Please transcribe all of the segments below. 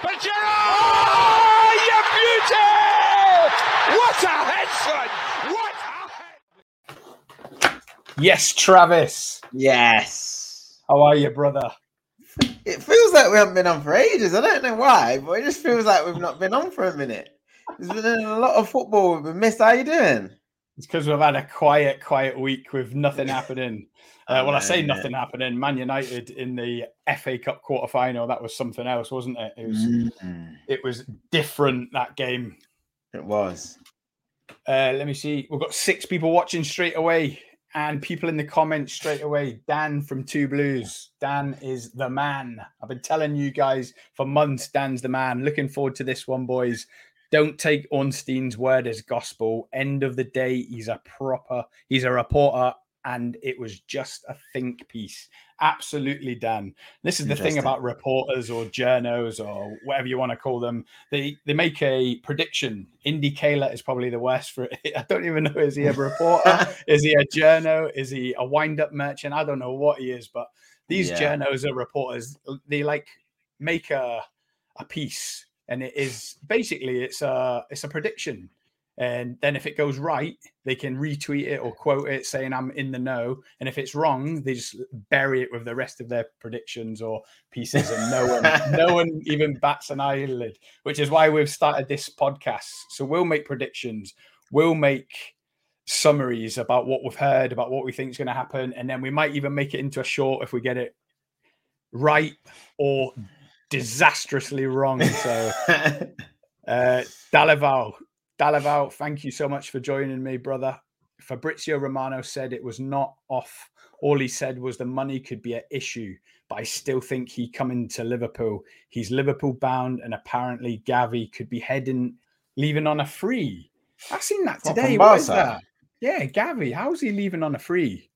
Pajero! Oh, you beauty! What a head, son! What a head! Yes, Travis. Yes. How are you, brother? It feels like we haven't been on for ages. I don't know why, but it just feels like we've not been on for a minute. There's been a lot of football we've been missed. How you doing? It's because we've had a quiet, quiet week with nothing happening. Uh, well, I say no. nothing happening. Man United in the FA Cup quarter final. That was something else, wasn't it? It was. Mm, It was different that game. it was. Uh, let me see. We've got six people watching straight away, and people in the comments straight away. Dan from Two Blues. Dan is the man. I've been telling you guys for months. Dan's the man. Looking forward to this one, boys. Don't take Ornstein's word as gospel. End of the day, he's a proper. He's a reporter, and it was just a think piece. Absolutely, Dan. This is the thing about reporters or journos or whatever you want to call them. They they make a prediction. Indykaila is probably the worst for it. I don't even know is he a reporter? is he a journo? Is he a wind up merchant? I don't know what he is, but these Yeah. journos are reporters. They like make a a piece, and it is basically it's a it's a prediction. And then if it goes right, they can retweet it or quote it saying I'm in the know. And if it's wrong, they just bury it with the rest of their predictions or pieces, and no one no one even bats an eyelid. Which is why we've started this podcast. So we'll make predictions. We'll make summaries about what we've heard, about what we think is going to happen, and then we might even make it into a short if we get it right or disastrously wrong. So, uh, Dalaval, Dalaval, thank you so much for joining me, brother. Fabrizio Romano said it was not off. All he said was the money could be an issue, but I still think he coming to Liverpool. He's Liverpool bound, and apparently Gavi could be heading, leaving on a free. I've seen that today. What is that? Yeah, Gavi. How's he leaving on a free?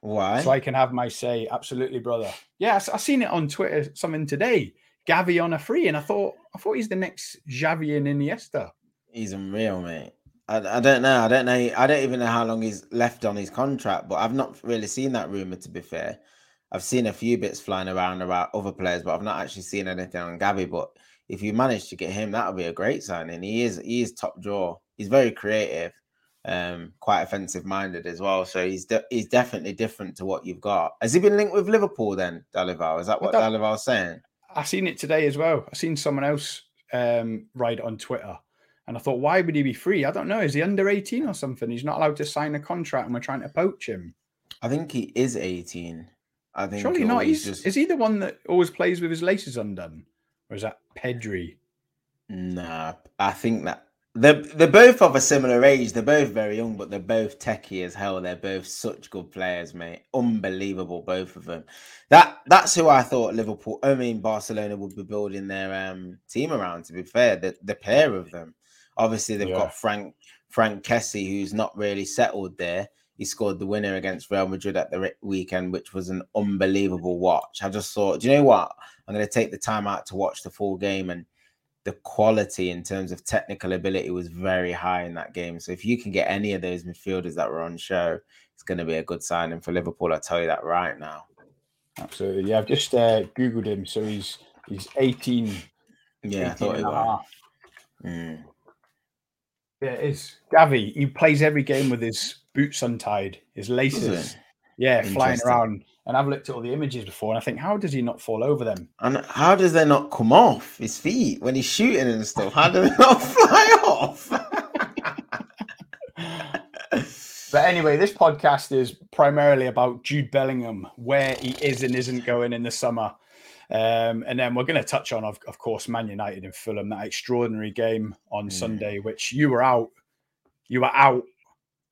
Why? So I can have my say. Absolutely, brother. Yeah, I I seen it on Twitter something today. Gavi on a free, and I thought I thought he's the next Xavi and Iniesta. He's unreal, mate. I, I don't know. I don't know. I don't even know how long he's left on his contract, but I've not really seen that rumor. To be fair, I've seen a few bits flying around about other players, but I've not actually seen anything on Gavi. But if you manage to get him, that would be a great signing. He is he is top draw. He's very creative, um, quite offensive minded as well. So he's de- he's definitely different to what you've got. Has he been linked with Liverpool then, Dalival? Is that what Dalival's saying? I seen it today as well. I seen someone else um, write on Twitter, and I thought, why would he be free? I don't know. Is he under eighteen or something? He's not allowed to sign a contract, and we're trying to poach him. I think he is eighteen. I think Surely not. He's, just Is he the one that always plays with his laces undone, or is that Pedri? Nah, I think that they're they're both of a similar age. They're both very young, but they're both techie as hell. They're both such good players, mate. Unbelievable, both of them. That that's who I thought Liverpool, I mean Barcelona, would be building their um team around. To be fair, the the pair of them. Obviously, they've Yeah. got Franck Franck Kessie, who's not really settled there. He scored the winner against Real Madrid at the weekend, which was an unbelievable watch. I just thought, do you know what? I'm going to take the time out to watch the full game and the quality in terms of technical ability was very high in that game. So if you can get any of those midfielders that were on show, it's going to be a good signing for Liverpool. I tell you that right now. Absolutely. Yeah, I've just uh, googled him. So he's he's eighteen. Yeah, I thought it was. Mm. Yeah, it is. Gavi, he plays every game with his boots untied, his laces. Yeah, flying around. And I've looked at all the images before and I think, how does he not fall over them? And how does they not come off his feet when he's shooting and stuff? How do they not fly off? But anyway, this podcast is primarily about Jude Bellingham, where he is and isn't going in the summer. Um, and then we're going to touch on, of, of course, Man United and Fulham, that extraordinary game on Mm. Sunday, which you were out. You were out,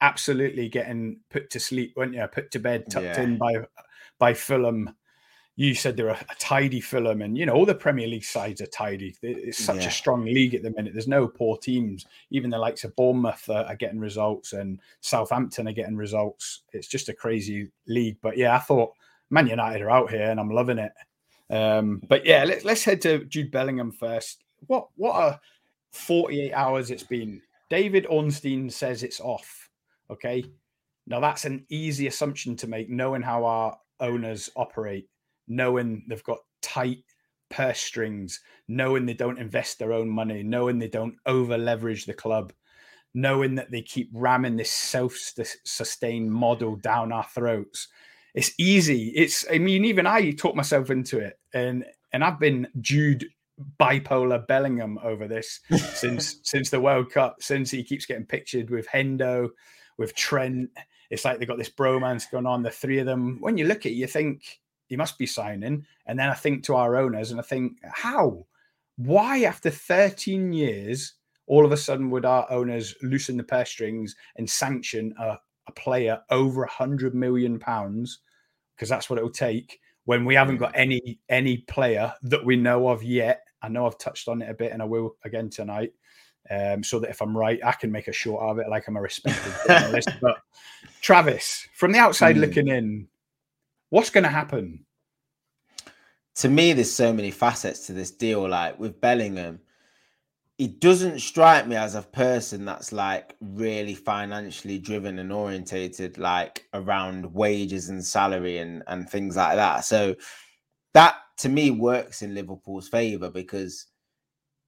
absolutely getting put to sleep, weren't you? Put to bed, tucked Yeah. in by by Fulham. You said they're a, a tidy Fulham, and you know all the Premier League sides are tidy. It's such Yeah. a strong league at the minute. There's no poor teams. Even the likes of Bournemouth are, are getting results, and Southampton are getting results. It's just a crazy league. But yeah, I thought Man United are out here, and I'm loving it. Um, but yeah, let's let's head to Jude Bellingham first. What what a 48 hours it's been. David Ornstein says it's off. Okay. Now that's an easy assumption to make, knowing how our owners operate, knowing they've got tight purse strings, knowing they don't invest their own money, knowing they don't over leverage the club, knowing that they keep ramming this self sustained model down our throats. It's easy. It's, I mean, even I talked myself into it. And, and I've been Jude bipolar Bellingham over this since since the World Cup, since he keeps getting pictured with Hendo, with Trent. It's like they've got this bromance going on, the three of them. When you look at it, you think he must be signing. And then I think to our owners and I think, how? Why, after 13 years, all of a sudden would our owners loosen the purse strings and sanction a, a player over a hundred million pounds? Because that's what it will take when we haven't got any any player that we know of yet. I know I've touched on it a bit, and I will again tonight. Um, so that if I'm right, I can make a short of it, like I'm a respected journalist. But Travis, from the outside mm. looking in, what's going to happen? To me, there's so many facets to this deal. Like with Bellingham, he doesn't strike me as a person that's like really financially driven and orientated, like around wages and salary and and things like that. So that to me works in Liverpool's favor because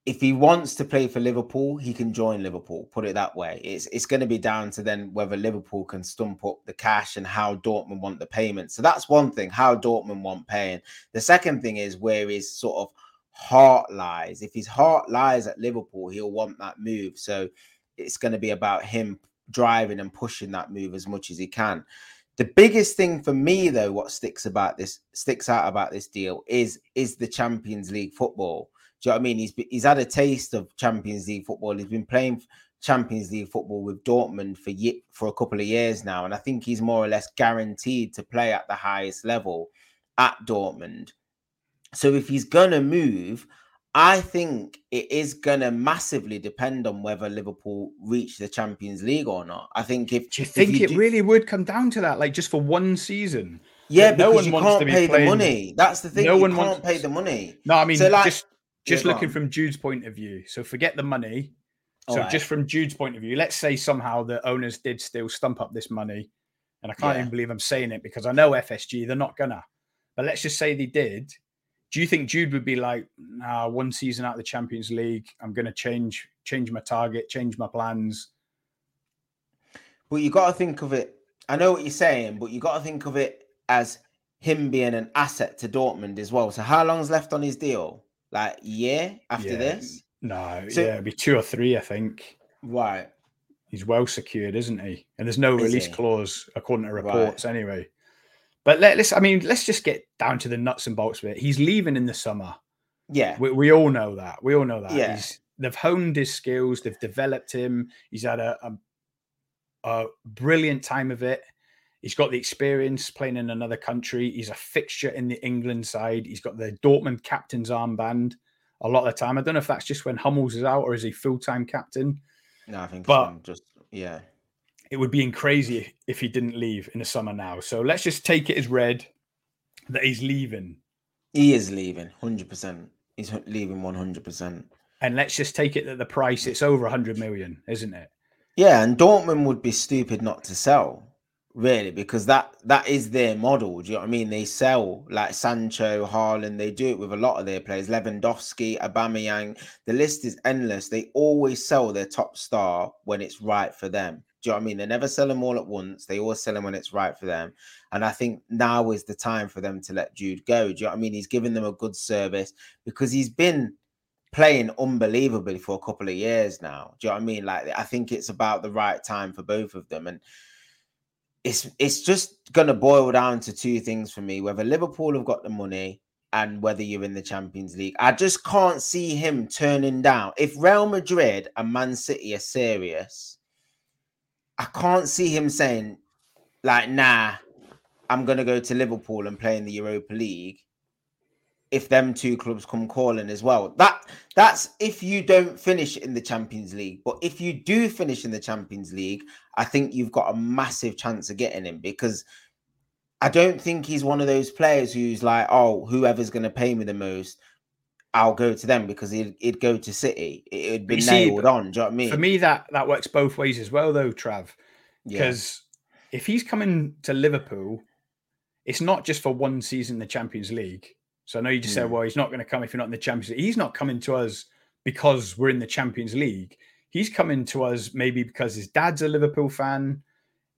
if he wants to play for Liverpool, he can join Liverpool. Put it that way. It's it's going to be down to then whether Liverpool can stump up the cash and how Dortmund want the payment. So that's one thing. How Dortmund want paying. The second thing is where his sort of heart lies. If his heart lies at Liverpool, he'll want that move. So it's going to be about him driving and pushing that move as much as he can. The biggest thing for me, though, what sticks about this sticks out about this deal is is the Champions League football you know what I mean? He's he's had a taste of Champions League football. He's been playing Champions League football with Dortmund for for a couple of years now, and I think he's more or less guaranteed to play at the highest level at Dortmund. So if he's gonna move, I think it is gonna massively depend on whether Liverpool reach the Champions League or not. I think if do you think you it do... really would come down to that, like just for one season? Yeah, no one wants can't to pay playing... the money. That's the thing. No you one can't wants... pay the money. No, I mean, so like, just just yeah, looking from Jude's point of view. So forget the money. So right. just from Jude's point of view, let's say somehow the owners did still stump up this money, and I can't yeah. even believe I'm saying it because I know FSG they're not gonna. But let's just say they did. Do you think Jude would be like, nah, one season out of the Champions League, I'm gonna change change my target, change my plans? Well, you got to think of it. I know what you're saying, but you got to think of it as him being an asset to Dortmund as well. So how long's left on his deal? Like year after yeah. this? No, so, yeah, it'd be two or three, I think. Right. He's well secured, isn't he? And there's no Is release he? clause according to reports, right. anyway. But let, us I mean, let's just get down to the nuts and bolts of it. He's leaving in the summer. Yeah. We, we all know that. We all know that. Yeah. He's, they've honed his skills, they've developed him. He's had a, a, a brilliant time of it. He's got the experience playing in another country. He's a fixture in the England side. He's got the Dortmund captain's armband a lot of the time. I don't know if that's just when Hummels is out or is he full time captain. No, I think but just yeah. It would be crazy if he didn't leave in the summer now. So let's just take it as read that he's leaving. He is leaving, hundred percent. He's leaving one hundred percent. And let's just take it that the price it's over hundred million, isn't it? Yeah, and Dortmund would be stupid not to sell really, because that that is their model. Do you know what I mean? They sell like Sancho, Haaland. They do it with a lot of their players. Lewandowski, Aubameyang. The list is endless. They always sell their top star when it's right for them. Do you know what I mean? They never sell them all at once. They always sell them when it's right for them. And I think now is the time for them to let Jude go. Do you know what I mean? He's given them a good service because he's been playing unbelievably for a couple of years now. Do you know what I mean? Like I think it's about the right time for both of them. And it's it's just gonna boil down to two things for me: whether Liverpool have got the money and whether you're in the Champions League. I just can't see him turning down. If Real Madrid and Man City are serious, I can't see him saying, like, nah, I'm gonna go to Liverpool and play in the Europa League if them two clubs come calling as well. That that's if you don't finish in the Champions League. But if you do finish in the Champions League, I think you've got a massive chance of getting him because I don't think he's one of those players who's like, oh, whoever's going to pay me the most, I'll go to them because he'd, he'd go to City. It'd be nailed see, on. Do you know what I mean? For me, that that works both ways as well, though, Trav. Because yeah. if he's coming to Liverpool, it's not just for one season in the Champions League So I know you just Hmm. said, well, he's not going to come if you're not in the Champions League. He's not coming to us because we're in the Champions League. He's coming to us maybe because his dad's a Liverpool fan.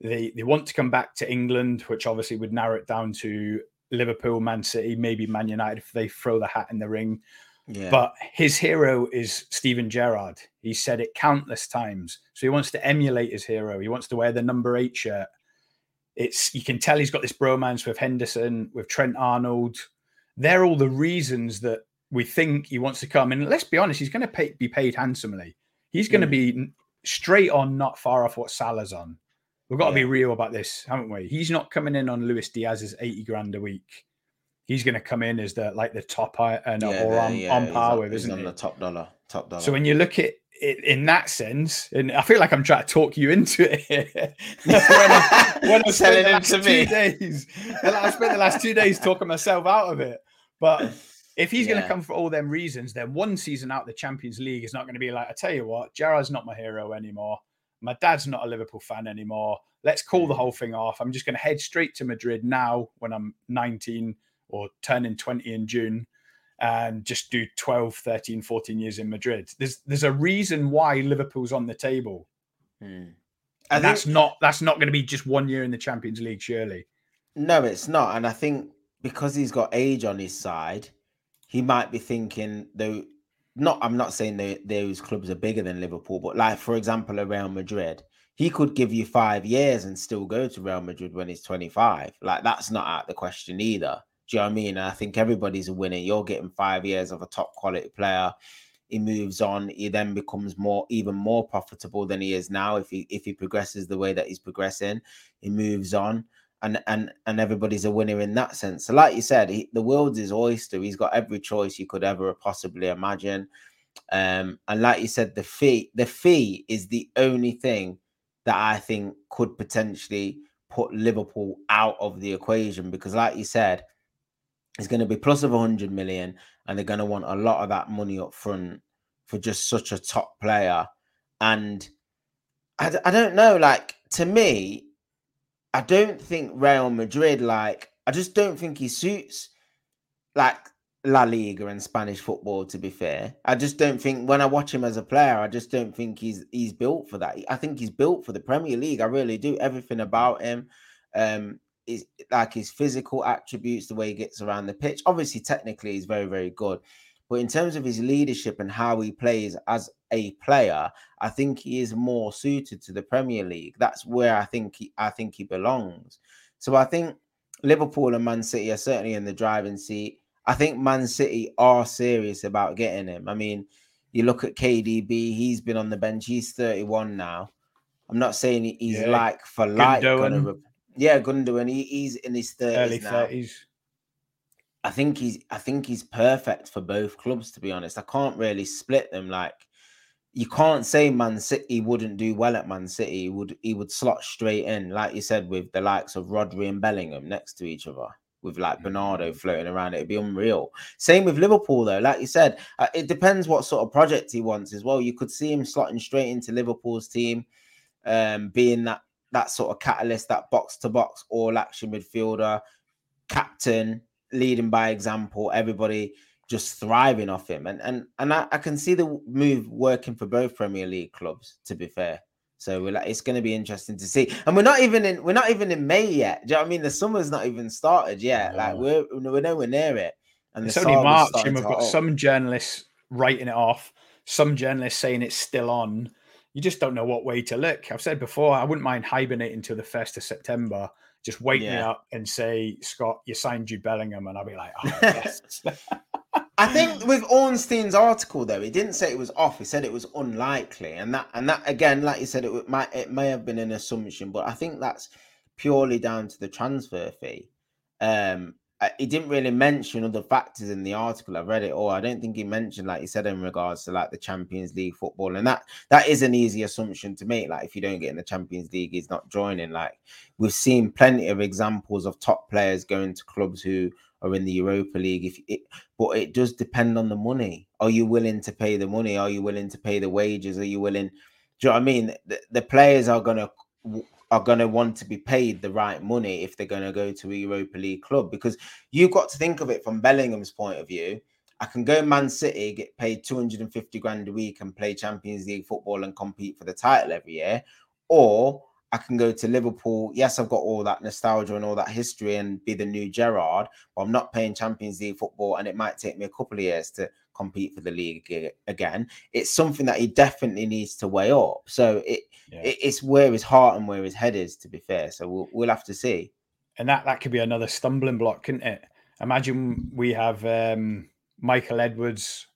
They they want to come back to England, which obviously would narrow it down to Liverpool, Man City, maybe Man United if they throw the hat in the ring. Yeah. But his hero is Steven Gerrard. He said it countless times. So he wants to emulate his hero. He wants to wear the number eight shirt. It's you can tell he's got this bromance with Henderson, with Trent Arnold. They're all the reasons that we think he wants to come. And let's be honest, he's going to pay, be paid handsomely. He's going to Mm. be straight on, not far off what Salah's on. We've got to be real about this, haven't we? He's not coming in on Luis Diaz's 80 grand a week. He's going to come in as the like the top uh, uh, yeah, or on, yeah, on par on- with, he's isn't on he? the top dollar, top dollar. So when you look at it in that sense, and I feel like I'm trying to talk you into it here. when I, when I spent the him last to two me. days, I spent the last two days talking myself out of it. But if he's going to come for all them reasons, then one season out of the Champions League is not going to be like, I tell you what, Gerrard's not my hero anymore. My dad's not a Liverpool fan anymore. Let's call the Mm. whole thing off. I'm just going to head straight to Madrid now when I'm 19 or turning 20 in June and just do 12, 13, 14 years in Madrid. There's there's a reason why Liverpool's on the table. Hmm. And think- that's not that's not going to be just one year in the Champions League, surely. No, it's not. And I think because he's got age on his side, he might be thinking though. Not, I'm not saying that those clubs are bigger than Liverpool, but like for example, a Real Madrid, he could give you five years and still go to Real Madrid when he's 25. Like that's not out of the question either. Do you know what I mean? And I think everybody's a winner. You're getting five years of a top quality player. He moves on. He then becomes more, even more profitable than he is now. If he if he progresses the way that he's progressing, he moves on and and and everybody's a winner in that sense. So, like you said, he, the world's his oyster. He's got every choice you could ever possibly imagine. Um, and like you said, the fee, the fee is the only thing that I think could potentially put Liverpool out of the equation because, like you said, it's going to be plus of 100 million, and they're going to want a lot of that money up front for just such a top player. And I, I don't know, like to me, I don't think Real Madrid, like, I just don't think he suits like La Liga and Spanish football, to be fair. I just don't think when I watch him as a player, I just don't think he's he's built for that. I think he's built for the Premier League. I really do. Everything about him. Um is like his physical attributes, the way he gets around the pitch. Obviously, technically, he's very, very good. But in terms of his leadership and how he plays as a player, I think he is more suited to the Premier League. That's where I think he, I think he belongs. So I think Liverpool and Man City are certainly in the driving seat. I think Man City are serious about getting him. I mean, you look at KDB; he's been on the bench. He's thirty-one now. I'm not saying he's Yeah, like for like. Gonna Gundogan. yeah, Gundogan. He, he's in his Early thirties now. thirties. I think he's I think he's perfect for both clubs to be honest. I can't really split them like you can't say Man City wouldn't do well at Man City. He would he would slot straight in, like you said, with the likes of Rodri and Bellingham next to each other, with like Bernardo floating around. It'd be unreal. Same with Liverpool though, like you said, uh, it depends what sort of project he wants as well. You could see him slotting straight into Liverpool's team, um, being that that sort of catalyst, that box to box all action midfielder, captain, leading by example, everybody just thriving off him. And and and I, I can see the move working for both Premier League clubs, to be fair. So we're like, it's going to be interesting to see. And we're not even in we're not even in May yet. Do you know what I mean? The summer's not even started yet. Like we're we're nowhere near it. And It's only March, and we've got some journalists writing it off, some journalists saying it's still on. You just don't know what way to look. I've said before, I wouldn't mind hibernating until the first of September. Just wake me up and say, Scott, you signed Jude Bellingham, and I'll be like, oh, yes. I think with Ornstein's article though, he didn't say it was off. He said it was unlikely, and that and that again, like you said, it might it may have been an assumption, but I think that's purely down to the transfer fee. Um, he didn't really mention other factors in the article. I've read it all. I don't think he mentioned, like he said, in regards to like the Champions League football, and that that is an easy assumption to make. Like if you don't get in the Champions League, he's not joining. Like we've seen plenty of examples of top players going to clubs who are in the Europa League. If it, but it does depend on the money. Are you willing to pay the money? Are you willing to pay the wages? Are you willing? Do you know what I mean? The, the players are gonna are going to want to be paid the right money if they're going to go to a Europa League club because you've got to think of it from Bellingham's point of view. I can go Man City, get paid 250 grand a week and play Champions League football and compete for the title every year. Or I can go to Liverpool. Yes, I've got all that nostalgia and all that history and be the new Gerrard, but I'm not playing Champions League football and it might take me a couple of years to compete for the league again. It's something that he definitely needs to weigh up. So it, yeah. it it's where his heart and where his head is, to be fair. So we'll, we'll have to see. And that, that could be another stumbling block, couldn't it? Imagine we have um, Michael Edwards.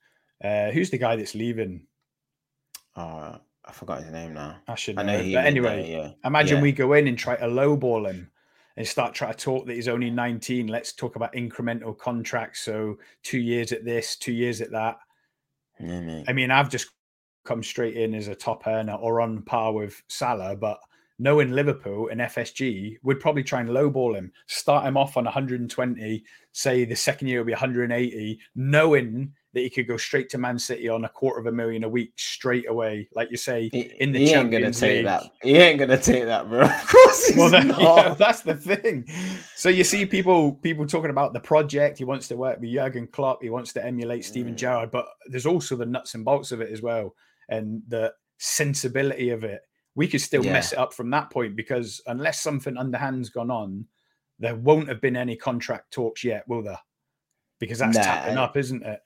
Uh, who's the guy that's leaving? Uh, I forgot his name now. I should know. I know but anyway, there, yeah. imagine yeah. we go in and try to lowball him and start trying to talk that he's only 19. Let's talk about incremental contracts. So two years at this, two years at that. Mm-hmm. I mean, I've just come straight in as a top earner or on par with Salah, but knowing Liverpool and FSG would probably try and lowball him, start him off on 120, say the second year will be 180, knowing that he could go straight to Man City on a quarter of a million a week straight away, like you say in the he Champions ain't gonna take that. He ain't gonna take that, bro. Of course, he's well, that, yeah, that's the thing. So you see people people talking about the project. He wants to work with Jurgen Klopp. He wants to emulate Steven mm. Gerrard, but there's also the nuts and bolts of it as well, and the sensibility of it we could still yeah. mess it up from that point because unless something underhand's gone on, there won't have been any contract talks yet, will there? Because that's nah, tapping up, isn't it?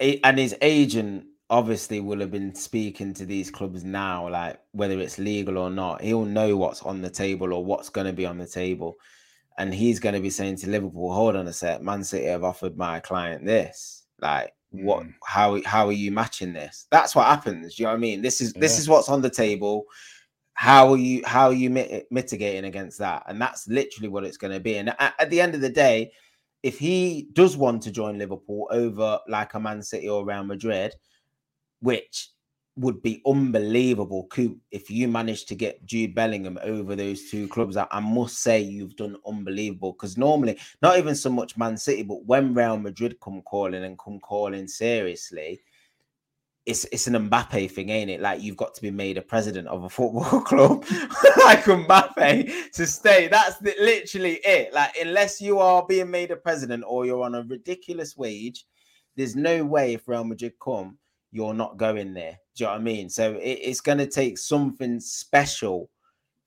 And his agent obviously will have been speaking to these clubs now, like whether it's legal or not. He'll know what's on the table or what's going to be on the table. And he's going to be saying to Liverpool, hold on a sec, Man City have offered my client this. Like, what mm. how how are you matching this that's what happens you know what i mean this is yeah. this is what's on the table how are you how are you mit- mitigating against that and that's literally what it's going to be and at, at, the end of the day if he does want to join liverpool over like a man city or real madrid which would be unbelievable coup if you manage to get Jude Bellingham over those two clubs. I, I must say you've done unbelievable because normally not even so much Man City, but when Real Madrid come calling and come calling seriously, it's it's an Mbappe thing, ain't it? Like you've got to be made a president of a football club like Mbappe to stay. That's the, literally it. Like unless you are being made a president or you're on a ridiculous wage, there's no way if Real Madrid come you're not going there. Do you know what I mean? So it, it's going to take something special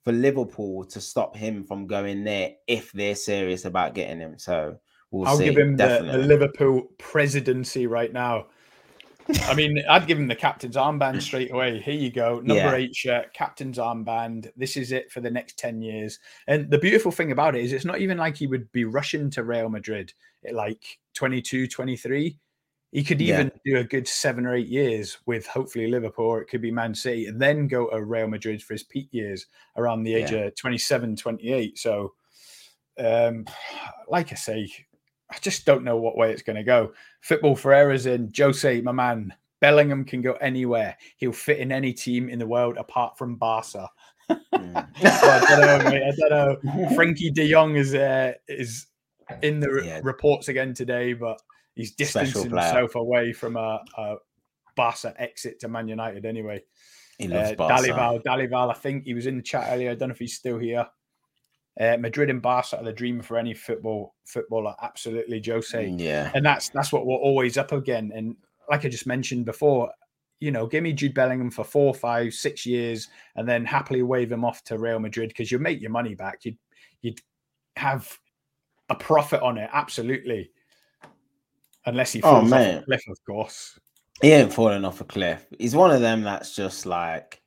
for Liverpool to stop him from going there if they're serious about getting him. So we'll see. I'll see. give him the, the, Liverpool presidency right now. I mean, I'd give him the captain's armband straight away. Here you go, number yeah. eight shirt, captain's armband. This is it for the next 10 years. And the beautiful thing about it is it's not even like he would be rushing to Real Madrid at like 22, 23 he could even yeah. do a good seven or eight years with hopefully Liverpool, or it could be Man City, and then go to Real Madrid for his peak years around the age yeah. of 27, 28. So, um, like I say, I just don't know what way it's going to go. Football Ferreira's in. Jose, my man, Bellingham can go anywhere. He'll fit in any team in the world apart from Barca. Mm. I don't know, mate. I don't know. Frenkie De Jong is uh, is in the yeah. reports again today, but he's distancing himself away from a, a Barca exit to Man United anyway. He loves uh, Barca. Dalival, Dalival, I think he was in the chat earlier. I don't know if he's still here. Uh, Madrid and Barca are the dream for any football footballer. Absolutely, Jose. Mm, yeah, and that's that's what we're always up again. And like I just mentioned before, you know, give me Jude Bellingham for four, five, six years, and then happily wave him off to Real Madrid because you make your money back. You'd you'd have a profit on it. Absolutely unless he oh, falls oh, off a cliff, of course. He ain't falling off a cliff. He's one of them that's just like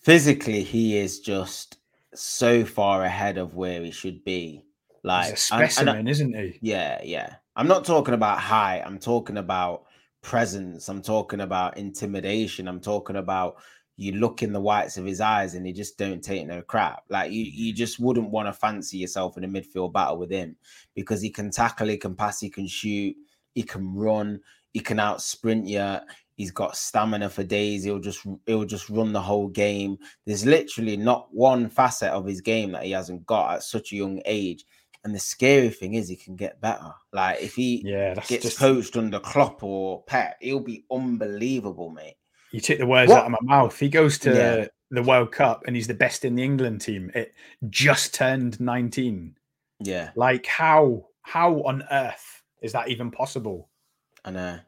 physically, he is just so far ahead of where he should be. Like He's a specimen, and, and, isn't he? Yeah, yeah. I'm not talking about height. I'm talking about presence. I'm talking about intimidation. I'm talking about you look in the whites of his eyes and he just don't take no crap. Like you, you just wouldn't want to fancy yourself in a midfield battle with him because he can tackle, he can pass, he can shoot he can run, he can out sprint you. He's got stamina for days. He'll just he'll just run the whole game. There's literally not one facet of his game that he hasn't got at such a young age. And the scary thing is he can get better. Like if he yeah, gets just... coached under Klopp or Pep, he'll be unbelievable, mate. You take the words what? out of my mouth. He goes to yeah. the World Cup and he's the best in the England team. It just turned 19. Yeah. Like how how on earth is that even possible? I know.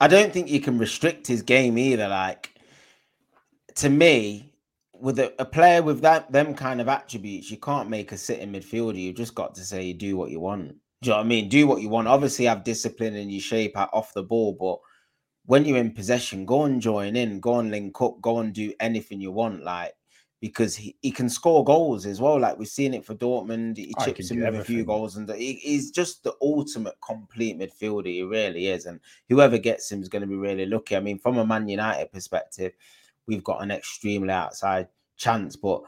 I don't think you can restrict his game either. Like to me, with a, a, player with that them kind of attributes, you can't make a sitting midfielder. You've just got to say do what you want. Do you know what I mean? Do what you want. Obviously, have discipline and you shape out off the ball, but when you're in possession, go and join in, go and link up, go and do anything you want. Like because he, he can score goals as well. Like we've seen it for Dortmund. He chips in with everything. a few goals, and he, he's just the ultimate complete midfielder. He really is, and whoever gets him is going to be really lucky. I mean, from a Man United perspective, we've got an extremely outside chance, but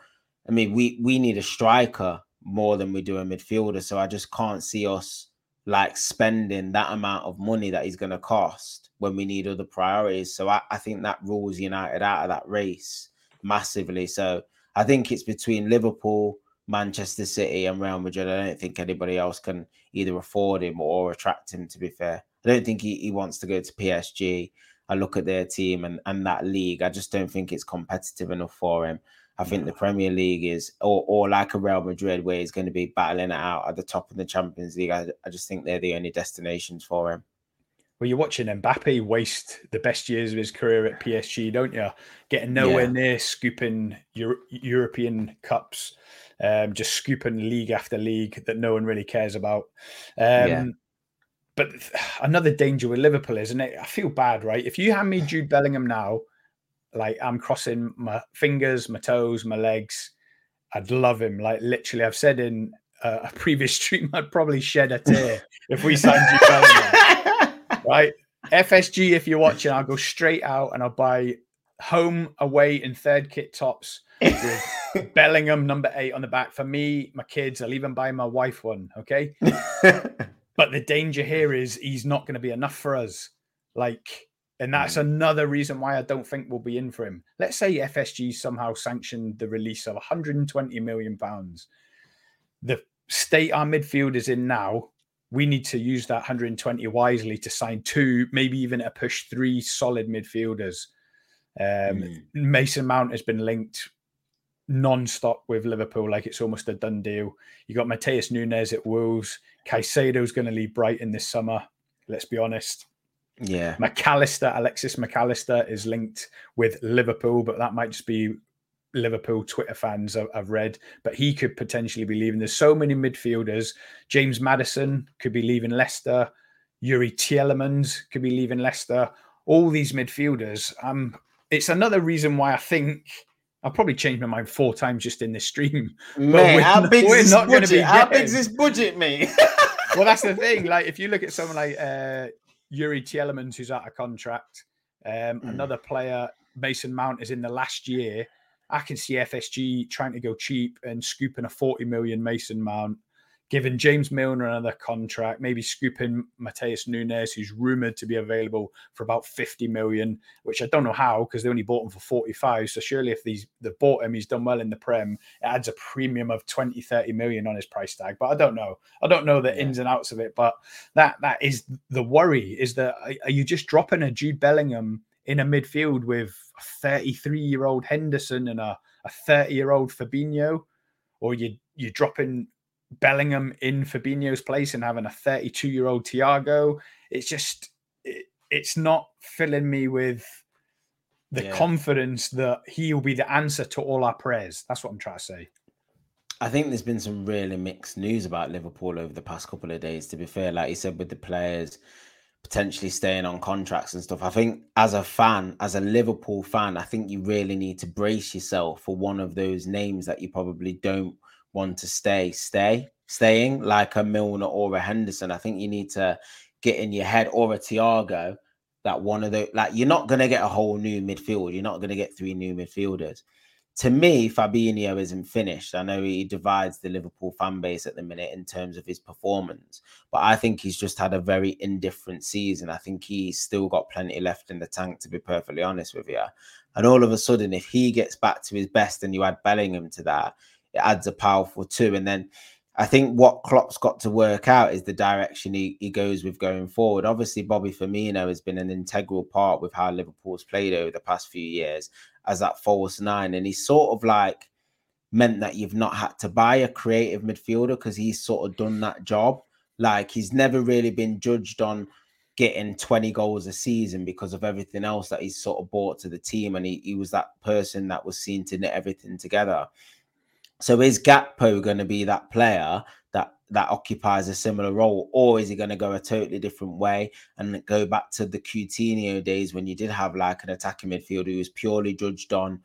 I mean, we we need a striker more than we do a midfielder. So I just can't see us like spending that amount of money that he's going to cost when we need other priorities. So I, I think that rules United out of that race massively. So I think it's between Liverpool, Manchester City, and Real Madrid. I don't think anybody else can either afford him or attract him, to be fair. I don't think he, he wants to go to PSG. I look at their team and, and that league. I just don't think it's competitive enough for him. I think the Premier League is, or, or like a Real Madrid, where he's going to be battling it out at the top of the Champions League. I, I just think they're the only destinations for him. Well, you're watching Mbappe waste the best years of his career at PSG, don't you? Getting nowhere yeah. near scooping Euro- European cups, um, just scooping league after league that no one really cares about. Um, yeah. But another danger with Liverpool, isn't it? I feel bad, right? If you hand me Jude Bellingham now, like I'm crossing my fingers, my toes, my legs. I'd love him. Like literally, I've said in a previous stream, I'd probably shed a tear if we signed Jude Bellingham right? FSG, if you're watching, I'll go straight out and I'll buy home, away, and third kit tops with Bellingham number eight on the back for me, my kids. I'll even buy my wife one. Okay. but the danger here is he's not going to be enough for us. Like, and that's mm. another reason why I don't think we'll be in for him. Let's say FSG somehow sanctioned the release of 120 million pounds. The state our midfield is in now, we need to use that 120 wisely to sign two, maybe even a push three solid midfielders. Um, mm. Mason Mount has been linked non-stop with Liverpool, like it's almost a done deal. You got Matheus Nunes at Wolves. Caicedo's going to leave Brighton this summer. Let's be honest. Yeah. Mac Allister, Alexis Mac Allister is linked with Liverpool, but that might just be Liverpool Twitter fans I've read, but he could potentially be leaving. There's so many midfielders. James Maddison could be leaving Leicester. Youri Tielemans could be leaving Leicester. All these midfielders. Um, it's another reason why I think I'll probably change my mind four times just in this stream. Man, how big is this budget? How big is this budget, me? well, that's the thing. Like, if you look at someone like uh, Youri Tielemans, who's out of contract, um, mm. another player, Mason Mount, is in the last year I can see FSG trying to go cheap and scooping a 40 million Mason Mount, giving James Milner another contract, maybe scooping Matheus Nunes, who's rumored to be available for about 50 million, which I don't know how because they only bought him for 45. So surely if these they bought him, he's done well in the Prem, it adds a premium of 20, 30 million on his price tag. But I don't know. I don't know the ins and outs of it. But that that is the worry is that are you just dropping a Jude Bellingham in a midfield with a 33 year old Henderson and a 30 year old Fabinho, or you you're dropping Bellingham in Fabinho's place and having a 32 year old Thiago. It's just it, it's not filling me with the yeah. confidence that he'll be the answer to all our prayers. That's what I'm trying to say. I think there's been some really mixed news about Liverpool over the past couple of days. To be fair, like you said, with the players potentially staying on contracts and stuff. I think as a fan, as a Liverpool fan, I think you really need to brace yourself for one of those names that you probably don't want to stay, stay, staying like a Milner or a Henderson. I think you need to get in your head or a Thiago that one of the like you're not going to get a whole new midfield. You're not going to get three new midfielders to me, Fabinho isn't finished. I know he divides the Liverpool fan base at the minute in terms of his performance, but I think he's just had a very indifferent season. I think he's still got plenty left in the tank, to be perfectly honest with you. And all of a sudden, if he gets back to his best and you add Bellingham to that, it adds a powerful two. And then I think what Klopp's got to work out is the direction he, he goes with going forward. Obviously, Bobby Firmino has been an integral part with how Liverpool's played over the past few years as that false nine. And he's sort of like meant that you've not had to buy a creative midfielder because he's sort of done that job. Like he's never really been judged on getting 20 goals a season because of everything else that he's sort of brought to the team. And he, he was that person that was seen to knit everything together. So is Gakpo going to be that player that that occupies a similar role, or is he going to go a totally different way and go back to the Coutinho days when you did have like an attacking midfielder who was purely judged on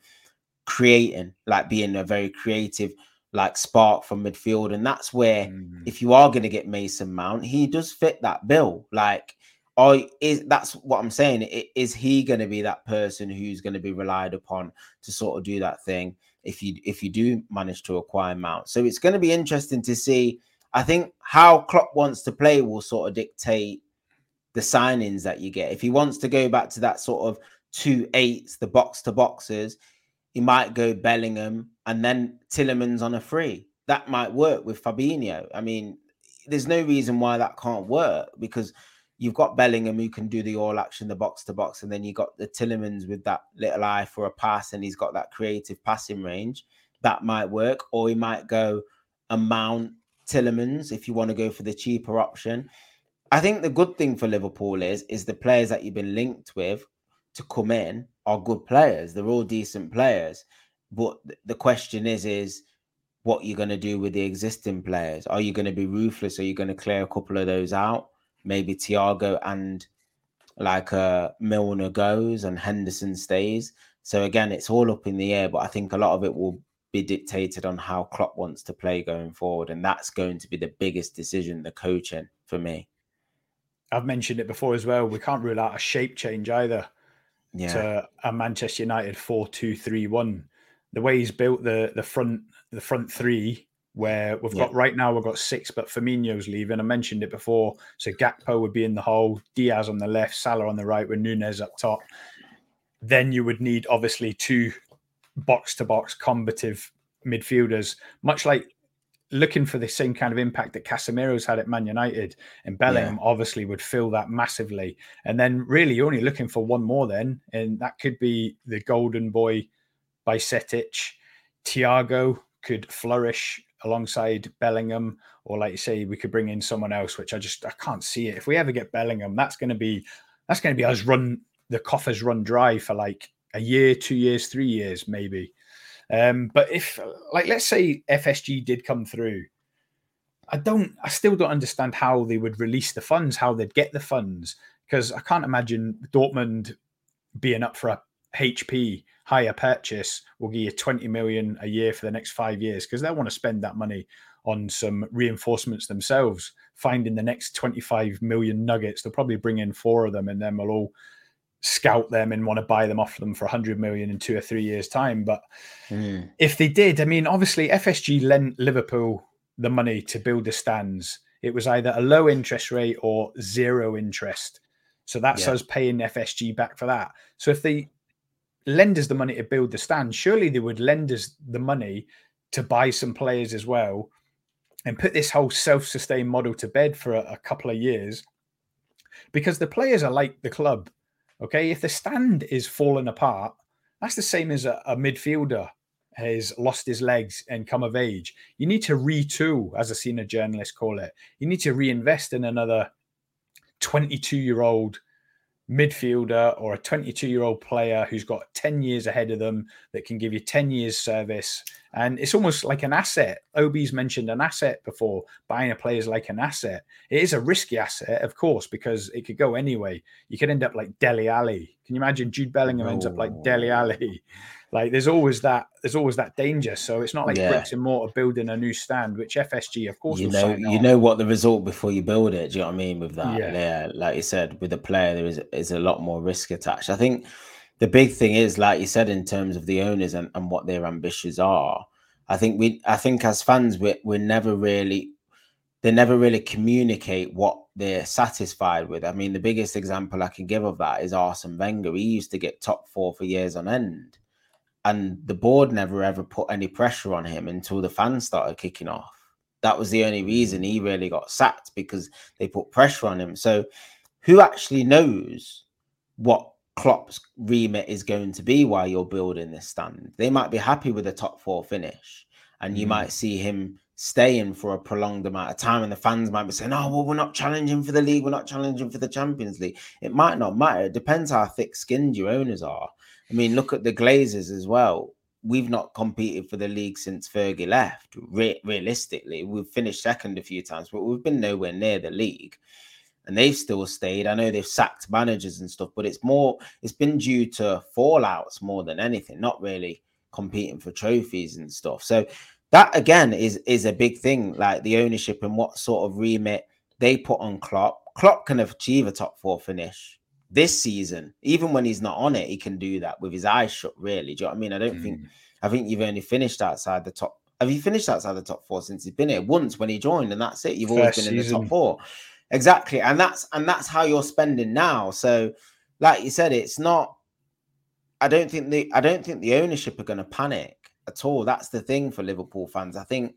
creating, like being a very creative like spark from midfield, and that's where mm. if you are going to get Mason Mount, he does fit that bill. Like, or is that's what I'm saying? Is he going to be that person who's going to be relied upon to sort of do that thing? if you if you do manage to acquire Mount. So it's going to be interesting to see. I think how Klopp wants to play will sort of dictate the signings that you get. If he wants to go back to that sort of two eights, the box to boxes, he might go Bellingham and then Tielemans on a free. That might work with Fabinho. I mean, there's no reason why that can't work because you've got Bellingham who can do the all action, the box to box, and then you got the Tielemans with that little eye for a pass, and he's got that creative passing range. That might work, or he might go a Mount Tielemans if you want to go for the cheaper option. I think the good thing for Liverpool is is the players that you've been linked with to come in are good players. They're all decent players, but the question is is what you're going to do with the existing players. Are you going to be ruthless? Are you going to clear a couple of those out? maybe Thiago and like uh, Milner goes and Henderson stays. So again, it's all up in the air, but I think a lot of it will be dictated on how Klopp wants to play going forward, and that's going to be the biggest decision, the coaching for me. I've mentioned it before as well. We can't rule out a shape change either yeah. to a Manchester United four-two-three-one. The way he's built the the front the front three where we've yeah. got right now we've got six, but Firmino's leaving. I mentioned it before. So Gakpo would be in the hole, Diaz on the left, Salah on the right, with Nunez up top. Then you would need obviously two box to box combative midfielders, much like looking for the same kind of impact that Casemiro's had at Man United. And Bellingham yeah. obviously would fill that massively. And then really you're only looking for one more then, and that could be the golden boy Bajcetic. Thiago could flourish alongside Bellingham, or like you say, we could bring in someone else, which I just I can't see it. If we ever get Bellingham, that's going to be that's going to be us run the coffers run dry for like a year, two years, three years, maybe. Um, but if like let's say FSG did come through, I don't I still don't understand how they would release the funds, how they'd get the funds, because I can't imagine Dortmund being up for a HP hire purchase will give you 20 million a year for the next five years because they'll want to spend that money on some reinforcements themselves, finding the next 25 million nuggets. They'll probably bring in four of them and then we'll all scout them and want to buy them off them for 100 million in two or three years' time. But mm. if they did, I mean, obviously, FSG lent Liverpool the money to build the stands. It was either a low interest rate or zero interest. So that's yeah. us paying FSG back for that. So if they lend us the money to build the stand, surely they would lend us the money to buy some players as well and put this whole self-sustained model to bed for a, a couple of years because the players are like the club. Okay, if the stand is falling apart, that's the same as a, a midfielder has lost his legs and come of age. You need to retool, as a senior journalist call it. You need to reinvest in another 22 year old midfielder or a 22 year old player who's got 10 years ahead of them that can give you 10 years service. And it's almost like an asset. Ob's mentioned an asset before buying a player is like an asset. It is a risky asset of course because it could go anyway. You could end up like dele alli. Can you imagine jude bellingham oh. ends up like dele alli like there's always that there's always that danger. So it's not like yeah. bricks and mortar building a new stand, which FSG of course you know you know what the result before you build it. Do you know what I mean with that? Yeah, yeah like you said, with the player there is is a lot more risk attached. I think the big thing is, like you said, in terms of the owners and, and what their ambitions are. I think we I think as fans we we're never really they never really communicate what they're satisfied with. I mean, the biggest example I can give of that is Arsene Wenger. He used to get top four for years on end and the board never ever put any pressure on him until the fans started kicking off. That was the only reason he really got sacked because they put pressure on him. So, who actually knows what Klopp's remit is going to be while you're building this stand? They might be happy with a top four finish, and you Mm. might see him staying for a prolonged amount of time, and the fans might be saying, "Oh, well, we're not challenging for the league, we're not challenging for the Champions League." It might not matter. It depends how thick-skinned your owners are. I mean, look at the Glazers as well. We've not competed for the league since Fergie left. Re- realistically, we've finished second a few times, but we've been nowhere near the league. And they've still stayed. I know they've sacked managers and stuff, but it's more, it's been due to fallouts more than anything, not really competing for trophies and stuff. So that again is is a big thing, like the ownership and what sort of remit they put on Klopp. Klopp can achieve a top four finish this season, even when he's not on it, he can do that with his eyes shut. Really, do you know what I mean? I don't think Mm. I think you've only finished outside the top. Have you finished outside the top four since he's been here? Once when he joined, and that's it. You've always First been in the top four. Exactly, and that's and that's how you're spending now. So, like you said, it's not. I don't think the I don't think the ownership are going to panic at all. That's the thing for Liverpool fans. I think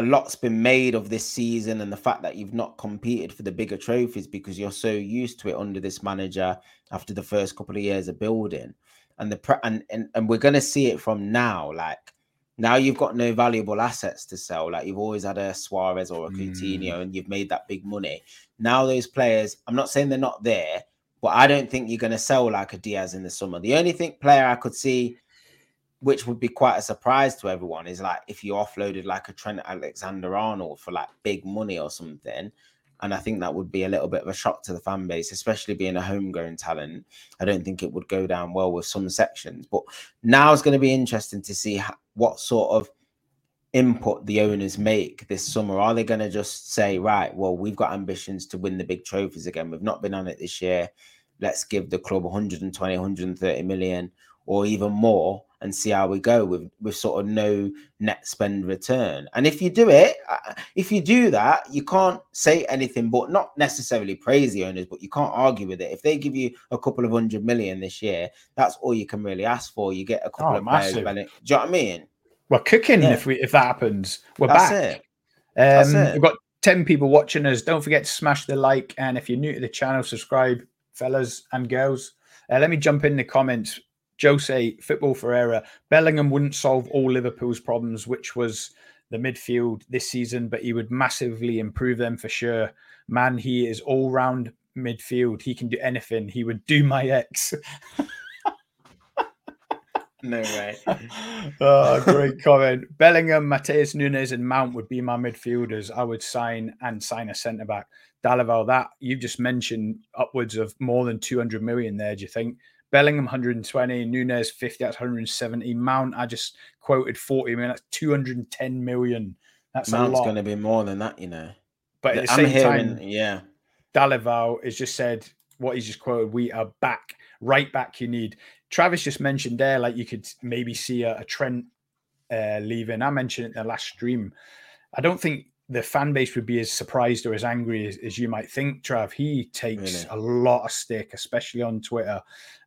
a lot's been made of this season and the fact that you've not competed for the bigger trophies because you're so used to it under this manager after the first couple of years of building. And the pre- and, and and we're going to see it from now like now you've got no valuable assets to sell like you've always had a Suarez or a hmm. Coutinho and you've made that big money. Now those players I'm not saying they're not there but I don't think you're going to sell like a Diaz in the summer. The only thing player I could see which would be quite a surprise to everyone is like if you offloaded like a Trent Alexander Arnold for like big money or something. And I think that would be a little bit of a shock to the fan base, especially being a homegrown talent. I don't think it would go down well with some sections. But now it's going to be interesting to see what sort of input the owners make this summer. Are they going to just say, right, well, we've got ambitions to win the big trophies again? We've not been on it this year. Let's give the club 120, 130 million or even more and see how we go with with sort of no net spend return. And if you do it, uh, if you do that, you can't say anything but not necessarily praise the owners, but you can't argue with it. If they give you a couple of hundred million this year, that's all you can really ask for. You get a couple Oh, of players. massive. belly- Do you know what I mean? We're cooking Yeah. if we if that happens. We're That's back. it. Um, That's it. We've got 10 people watching us. Don't forget to smash the like. And if you're new to the channel, subscribe, fellas and girls. Uh, let me jump in the comments. Jose, Football Ferreira, Bellingham wouldn't solve all Liverpool's problems, which was the midfield this season, but he would massively improve them for sure. Man, he is all round midfield. He can do anything. He would do my ex. No way. oh, great comment. Bellingham, Matheus Nunes, and Mount would be my midfielders. I would sign and sign a centre back. Dalaval, that you've just mentioned upwards of more than 200 million there. Do you think? Bellingham 120, Nunes 50, that's 170. Mount, I just quoted 40 million, that's 210 million. That's Mount's going to be more than that, you know. But at the I'm same hearing, time, yeah. Dalaval has just said what he's just quoted. We are back, right back. You need. Travis just mentioned there, like you could maybe see a, a Trent uh, leaving. I mentioned it in the last stream. I don't think the fan base would be as surprised or as angry as, as you might think. Trav, he takes Really? a lot of stick, especially on Twitter.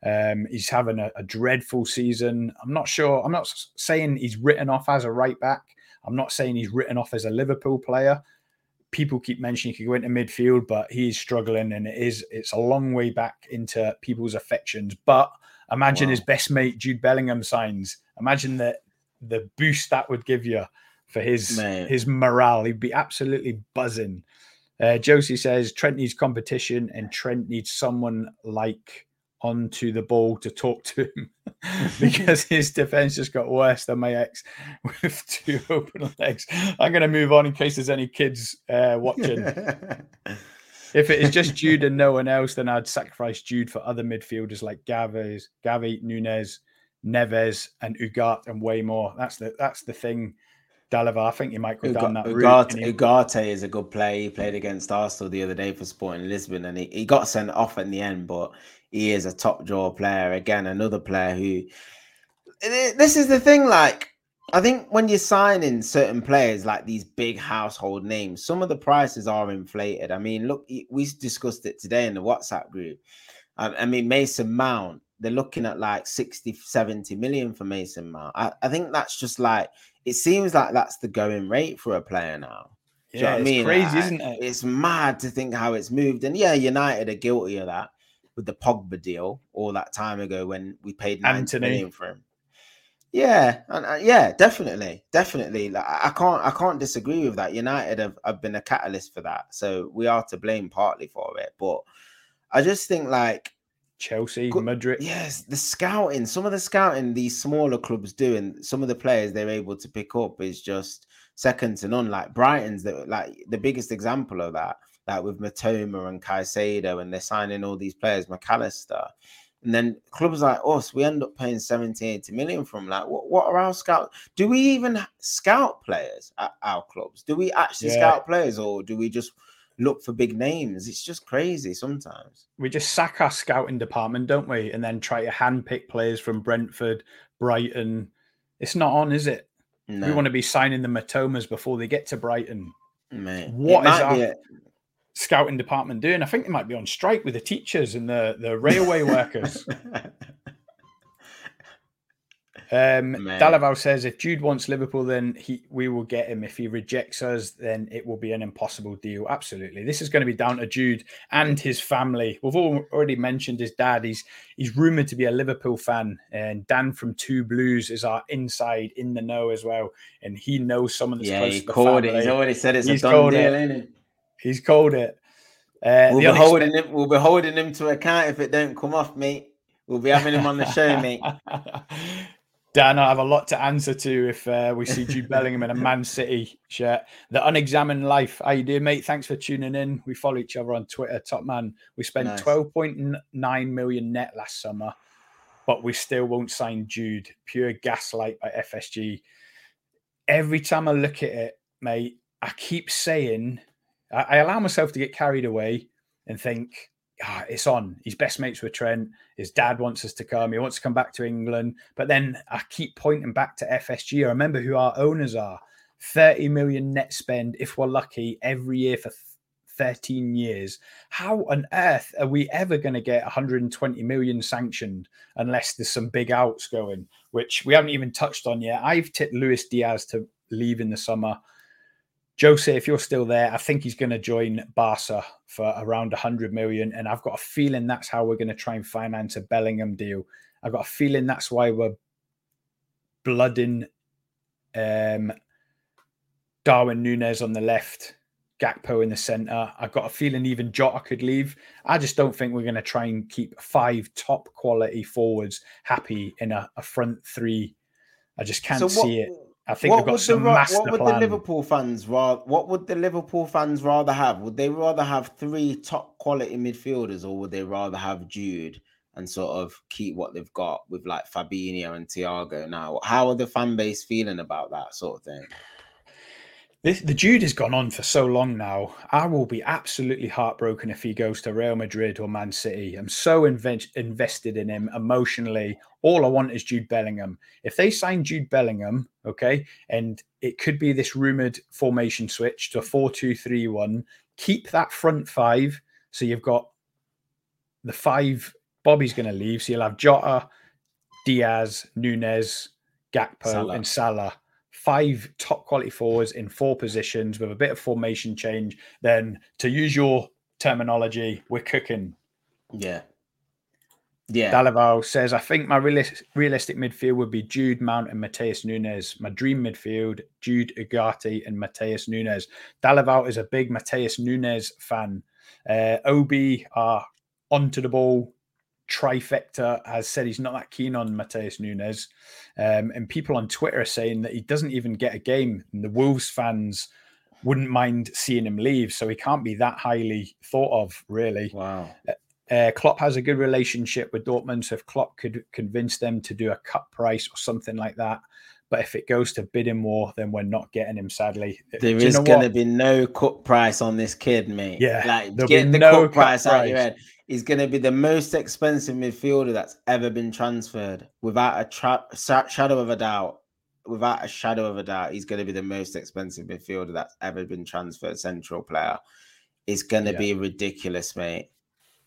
Um, he's having a, a dreadful season. I'm not sure. I'm not saying he's written off as a right back. I'm not saying he's written off as a Liverpool player people keep mentioning he could go into midfield, but he's struggling, and it is it's a long way back into people's affections. But imagine Wow. his best mate Jude Bellingham signs. Imagine that the boost that would give you for his his morale. He'd be absolutely buzzing. Uh, Josie says Trent needs competition, and Trent needs someone like onto the ball to talk to him because his defense just got worse than my ex with two open legs. I'm going to move on in case there's any kids uh, watching. if it is just Jude and no one else, then I'd sacrifice Jude for other midfielders like Gaves, Gavi, Nunez, Neves, and Ugarte, and way more. That's the that's the thing. Daliva, I think you might go down that route. Ugarte, and Ugarte is a good player. He played against Arsenal the other day for Sporting Lisbon, and he, he got sent off in the end. But he is a top draw player. Again, another player who. This is the thing. Like, I think when you're signing certain players like these big household names, some of the prices are inflated. I mean, look, we discussed it today in the WhatsApp group. I, I mean, Mason Mount, they're looking at like 60, 70 million for Mason Mount. I, I think that's just like it seems like that's the going rate for a player now. Do you know Yeah, what I it's mean? crazy, Like, isn't it? It's mad to think how it's moved. And yeah, United are guilty of that with the Pogba deal all that time ago when we paid 90 Antony. million for him. Yeah, and uh, yeah, definitely, definitely. Like, I I can't, I can't disagree with that. United have, have been a catalyst for that, so we are to blame partly for it. But I just think, like, Chelsea, Good- Madrid. Yes, the scouting, some of the scouting these smaller clubs do, and some of the players they're able to pick up is just second to none. Like Brighton's the like the biggest example of that, like with Mitoma and Caicedo, and they're signing all these players, Mac Allister. And then clubs like us, we end up paying 70, 80 million from like what, what are our scout? Do we even scout players at our clubs? Do we actually Yeah. scout players or do we just look for big names? It's just crazy sometimes. we just sack our scouting department, don't we? And then try to handpick players from Brentford, Brighton. It's not on, is it? No. We want to be signing the Mitomas before they get to Brighton. Mate, What is our- a- Scouting department doing? I think they might be on strike with the teachers and the, the railway workers. Um, Dalaval says if Jude wants Liverpool, then he we will get him. If he rejects us, then it will be an impossible deal. Absolutely, this is going to be down to Jude and his family. We've all already mentioned his dad. He's he's rumored to be a Liverpool fan, and Dan from Two Blues is our inside in the know as well, and he knows someone that's yeah, close he to the called it. family. He's already said it's He's a done deal, it. it? He's called it. Uh, We'll be unexpe- holding him. We'll be holding him to account if it don't come off, mate. We'll be having him on the show, mate. Dan, I have a lot to answer to if uh, we see Jude Bellingham in a Man City shirt. The unexamined life. How you doing, mate? Thanks for tuning in. We follow each other on Twitter. Top man. We spent Nice. twelve point nine million net last summer, but we still won't sign Jude. Pure gaslight by FSG. Every time I look at it, mate, I keep saying I, I allow myself to get carried away and think, ah, it's on. He's best mates with Trent. His dad wants us to come. He wants to come back to England. But then I keep pointing back to FSG. I remember who our owners are 30 million net spend, if we're lucky, every year for 13 years. How on earth are we ever going to get 120 million sanctioned unless there's some big outs going, which we haven't even touched on yet? I've tipped Luis Diaz to leave in the summer. Jose, if you're still there, I think he's going to join Barca for around 100 million. And I've got a feeling that's how we're going to try and finance a Bellingham deal. I've got a feeling that's why we're blooding um, Darwin Nunez on the left, Gakpo in the centre. I've got a feeling even Jota could leave. I just don't think we're going to try and keep five top quality forwards happy in a, a front three. I just can't see it. I think they've got some the, master what would plan. the Liverpool fans rather? What would the Liverpool fans rather have? Would they rather have three top quality midfielders, or would they rather have Jude and sort of keep what they've got with like Fabinho and Thiago? Now, how are the fan base feeling about that sort of thing? This, the Jude has gone on for so long now. I will be absolutely heartbroken if he goes to Real Madrid or Man City. I'm so inve- invested in him emotionally. All I want is Jude Bellingham. If they sign Jude Bellingham, okay, and it could be this rumored formation switch to a 4 2 3 1, keep that front five. So you've got the five Bobby's going to leave. So you'll have Jota, Diaz, Nunez, Gakpo, Salah. and Salah. Five top quality forwards in four positions with a bit of formation change. Then, to use your terminology, we're cooking. Yeah, yeah. Dalaval says, I think my realis- realistic midfield would be Jude Mount and Matheus Nunes. My dream midfield, Jude Ugarte and Matheus Nunes. Dalaval is a big Matheus Nunes fan. Uh, OB are onto the ball. Trifecta has said he's not that keen on Matheus Nunes. Um, and people on Twitter are saying that he doesn't even get a game. And the Wolves fans wouldn't mind seeing him leave. So he can't be that highly thought of, really. wow. Uh, Klopp has a good relationship with Dortmund, so if Klopp could convince them to do a cut price or something like that, but if it goes to bidding war, then we're not getting him. Sadly, There know going to be no cut price on this kid, mate. Yeah, like get the no cut cut price out your price. head. He's going to be the most expensive midfielder that's ever been transferred, without a tra- shadow of a doubt. Without a shadow of a doubt, he's going to be the most expensive midfielder that's ever been transferred. Central player. It's going to Yeah. be ridiculous, mate.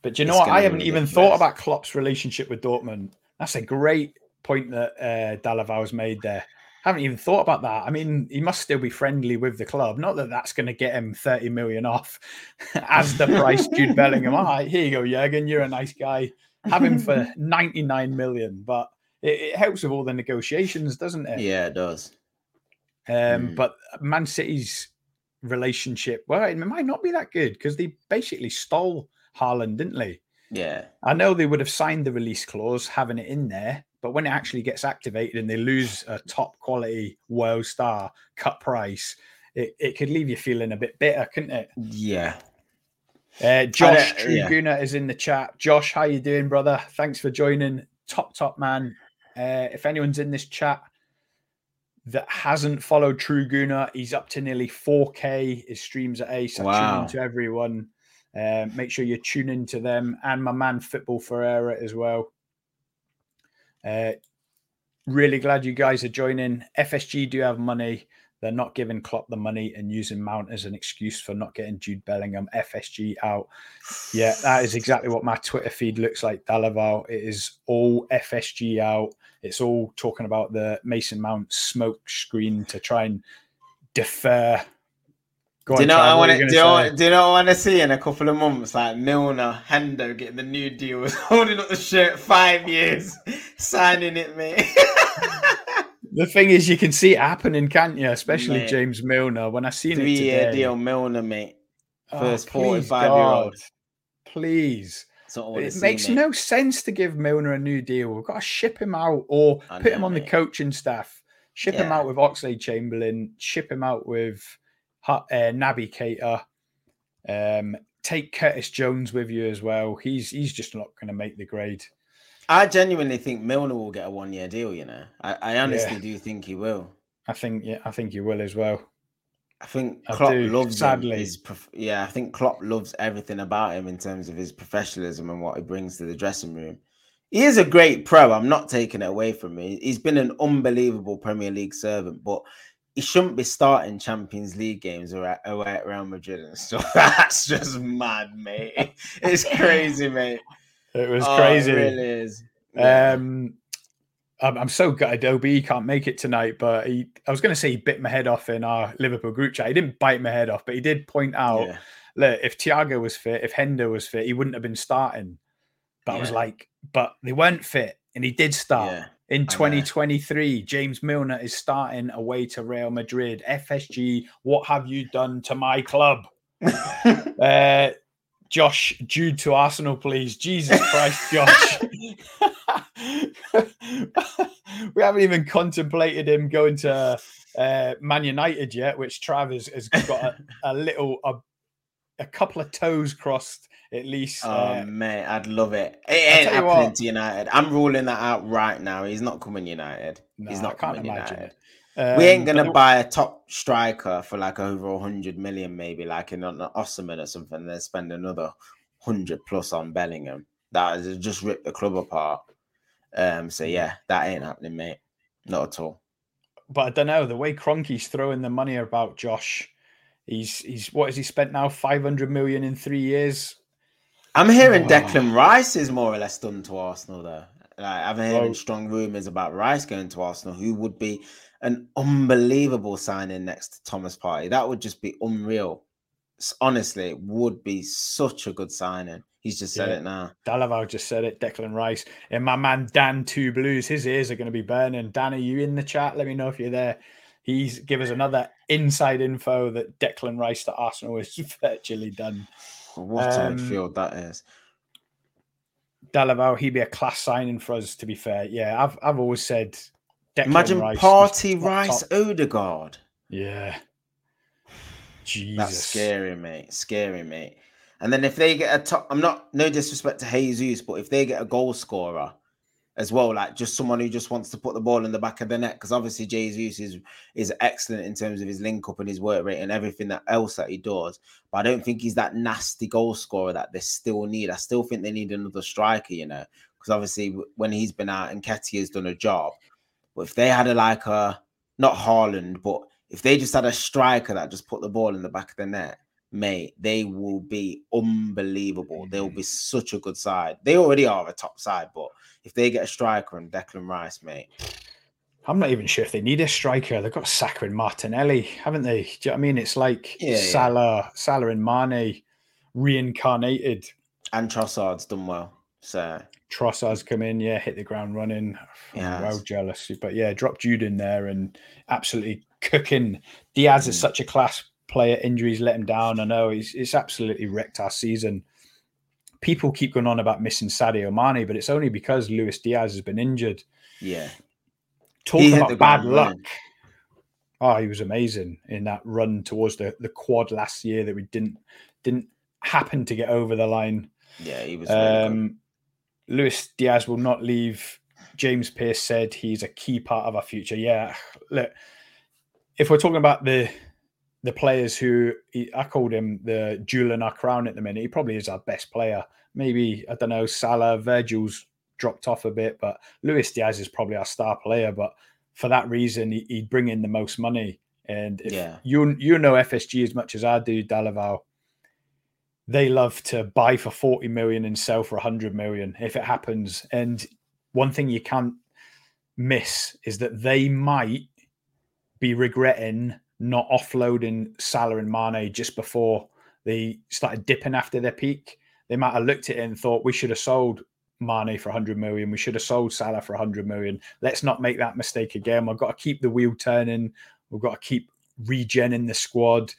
But do you know It's what? I haven't even thought about Klopp's relationship with Dortmund. That's a great point that uh, Dalaval's made there. Haven't even thought about that. I mean, he must still be friendly with the club. Not that that's going to get him 30 million off as the price Jude Bellingham. All right, here you go, Jurgen. You're a nice guy. Have him for 99 million. But it, it helps with all the negotiations, doesn't it? Yeah, it does. Um, Mm. But Man City's relationship, well, it might not be that good because they basically stole Haaland, didn't they? Yeah. I know they would have signed the release clause, having it in there, but when it actually gets activated and they lose a top quality world star cut price, it, it could leave you feeling a bit bitter, couldn't it? Yeah. Uh, Josh don't- yeah. Truguna is in the chat. Josh, how you doing, brother? Thanks for joining. Top, top man. Uh, if anyone's in this chat that hasn't followed Truguna, he's up to nearly 4K. His streams at Ace. I tune Wow. into everyone. Um, make sure you tune into them and my man Football Ferreira as well. Uh, really glad you guys are joining. FSG do have money. They're not giving Klopp the money and using Mount as an excuse for not getting Jude Bellingham FSG out. Yeah, that is exactly what my Twitter feed looks like, Dalaval. It is all FSG out. It's all talking about the Mason Mount smoke screen to try and defer. Go do you know what I want to do? You do you know I want to see in a couple of months? Like Milner, Hendo getting the new deal, holding up the shirt five years, signing it, mate. The thing is, you can see it happening, can't you? Especially Mate. James Milner. When I seen Three it year deal, Milner, mate. oh, First please, 45 year old. Please. That's what I want to It see, makes mate. no sense to give Milner a new deal. We've got to ship him out or I put him know, on the coaching staff. Ship him out with Oxlade Chamberlain. Ship him out with Hu- uh, Naby Keita. Um, take Curtis Jones with you as well. He's he's just not going to make the grade. I genuinely think Milner will get a one year deal, you know. I, I honestly Yeah. do think he will. I think yeah, I think you will as well. I think I Klopp do, loves sadly. His prof- yeah, I think Klopp loves everything about him in terms of his professionalism and what he brings to the dressing room. He is a great pro. I'm not taking it away from him. He's been an unbelievable Premier League servant, but he shouldn't be starting Champions League games or at, Real Madrid and stuff. That's just mad, mate. It's crazy, mate. It was Oh, crazy. It really is. Yeah. Um, I'm, I'm so gutted Obi can't make it tonight, but he, I was going to say he bit my head off in our Liverpool group chat. He didn't bite my head off, but he did point out Yeah. look, if Thiago was fit, if Hendo was fit, he wouldn't have been starting. But I was like, but they weren't fit, and he did start. In 2023, James Milner is starting away to Real Madrid. FSG, what have you done to my club? Uh, Josh, Jude to Arsenal, please. Jesus Christ, Josh. we haven't even contemplated him going to uh, Man United yet, which Trav has, has got a, a little, a, a couple of toes crossed at least. Oh uh, mate, I'd love it. It ain't happening what, to United. I'm ruling that out right now. He's not coming United. He's nah, not I can't coming imagine United. it. we ain't Um, gonna buy a top striker for like over a hundred million, maybe like in an Osimhen or something, then spend another hundred plus on Bellingham. That is just rip the club apart. Um, so yeah, that ain't happening, mate. Not at all. but I don't know the way Kroenke's throwing the money about Josh. He's he's what has he spent now? Five hundred million in three years. I'm hearing Oh. Declan Rice is more or less done to Arsenal, though. Like, I'm hearing Well- strong rumours about Rice going to Arsenal, who would be an unbelievable signing next to Thomas Partey. That would just be unreal. Honestly, it would be such a good signing. He's just said Yeah. it now. Dalaval just said it. Declan Rice and my man Dan Two Blues. His ears are going to be burning. Dan, are you in the chat? Let me know if you're there. He's give us another inside info that Declan Rice to Arsenal is virtually done. What a Um, midfield that is. Dalaval, he'd be a class signing for us. To be fair, yeah, I've I've always said. Declan Imagine Rice Partey Rice top. Odegaard. Yeah. Jesus. That's scary, mate. Scary, mate. And then if they get a top, I'm not no disrespect to Jesus, but if they get a goal scorer as well, like just someone who just wants to put the ball in the back of the net, because obviously Jesus is is excellent in terms of his link up and his work rate and everything that else that he does. But I don't think he's that nasty goal scorer that they still need. I still think they need another striker, you know, because obviously when he's been out and Ketty has done a job. But if they had a like a not Haaland, but if they just had a striker that just put the ball in the back of the net, mate, they will be unbelievable. They'll be such a good side. They already are a top side, but if they get a striker and Declan Rice, mate, I'm not even sure if they need a striker. They've got Saka and Martinelli, haven't they? Do you know what I mean? It's like Yeah, yeah. Salah, Salah and Mane reincarnated. And Trossard's done well. So Trossard's come in, yeah, hit the ground running. I'm well jealous. But yeah, drop Jude in there and absolutely cooking. Diaz is Mm. such a class player. Injuries let him down. I know he's it's absolutely wrecked our season. People keep going on about missing Sadio Mane, but it's only because Luis Diaz has been injured. yeah. Talking hit about bad luck. running. Oh, he was amazing in that run towards the, the quad last year that we didn't didn't happen to get over the line. Yeah, he was really. Um, Luis Diaz will not leave. James Pearce said he's a key part of our future. Yeah, look, if we're talking about the the players who he, I called him the jewel in our crown at the minute, he probably is our best player. Maybe I don't know Salah, Virgil's dropped off a bit, but Luis Diaz is probably our star player. But for that reason, he, he'd bring in the most money. And if Yeah. you you know FSG as much as I do, Dalaval, they love to buy for 40 million and sell for 100 million if it happens. And one thing you can't miss is that they might be regretting not offloading Salah and Mane just before they started dipping after their peak. They might have looked at it and thought we should have sold Mane for 100 million. We should have sold Salah for 100 million. Let's not make that mistake again. We've got to keep the wheel turning. We've got to keep regenning the squad.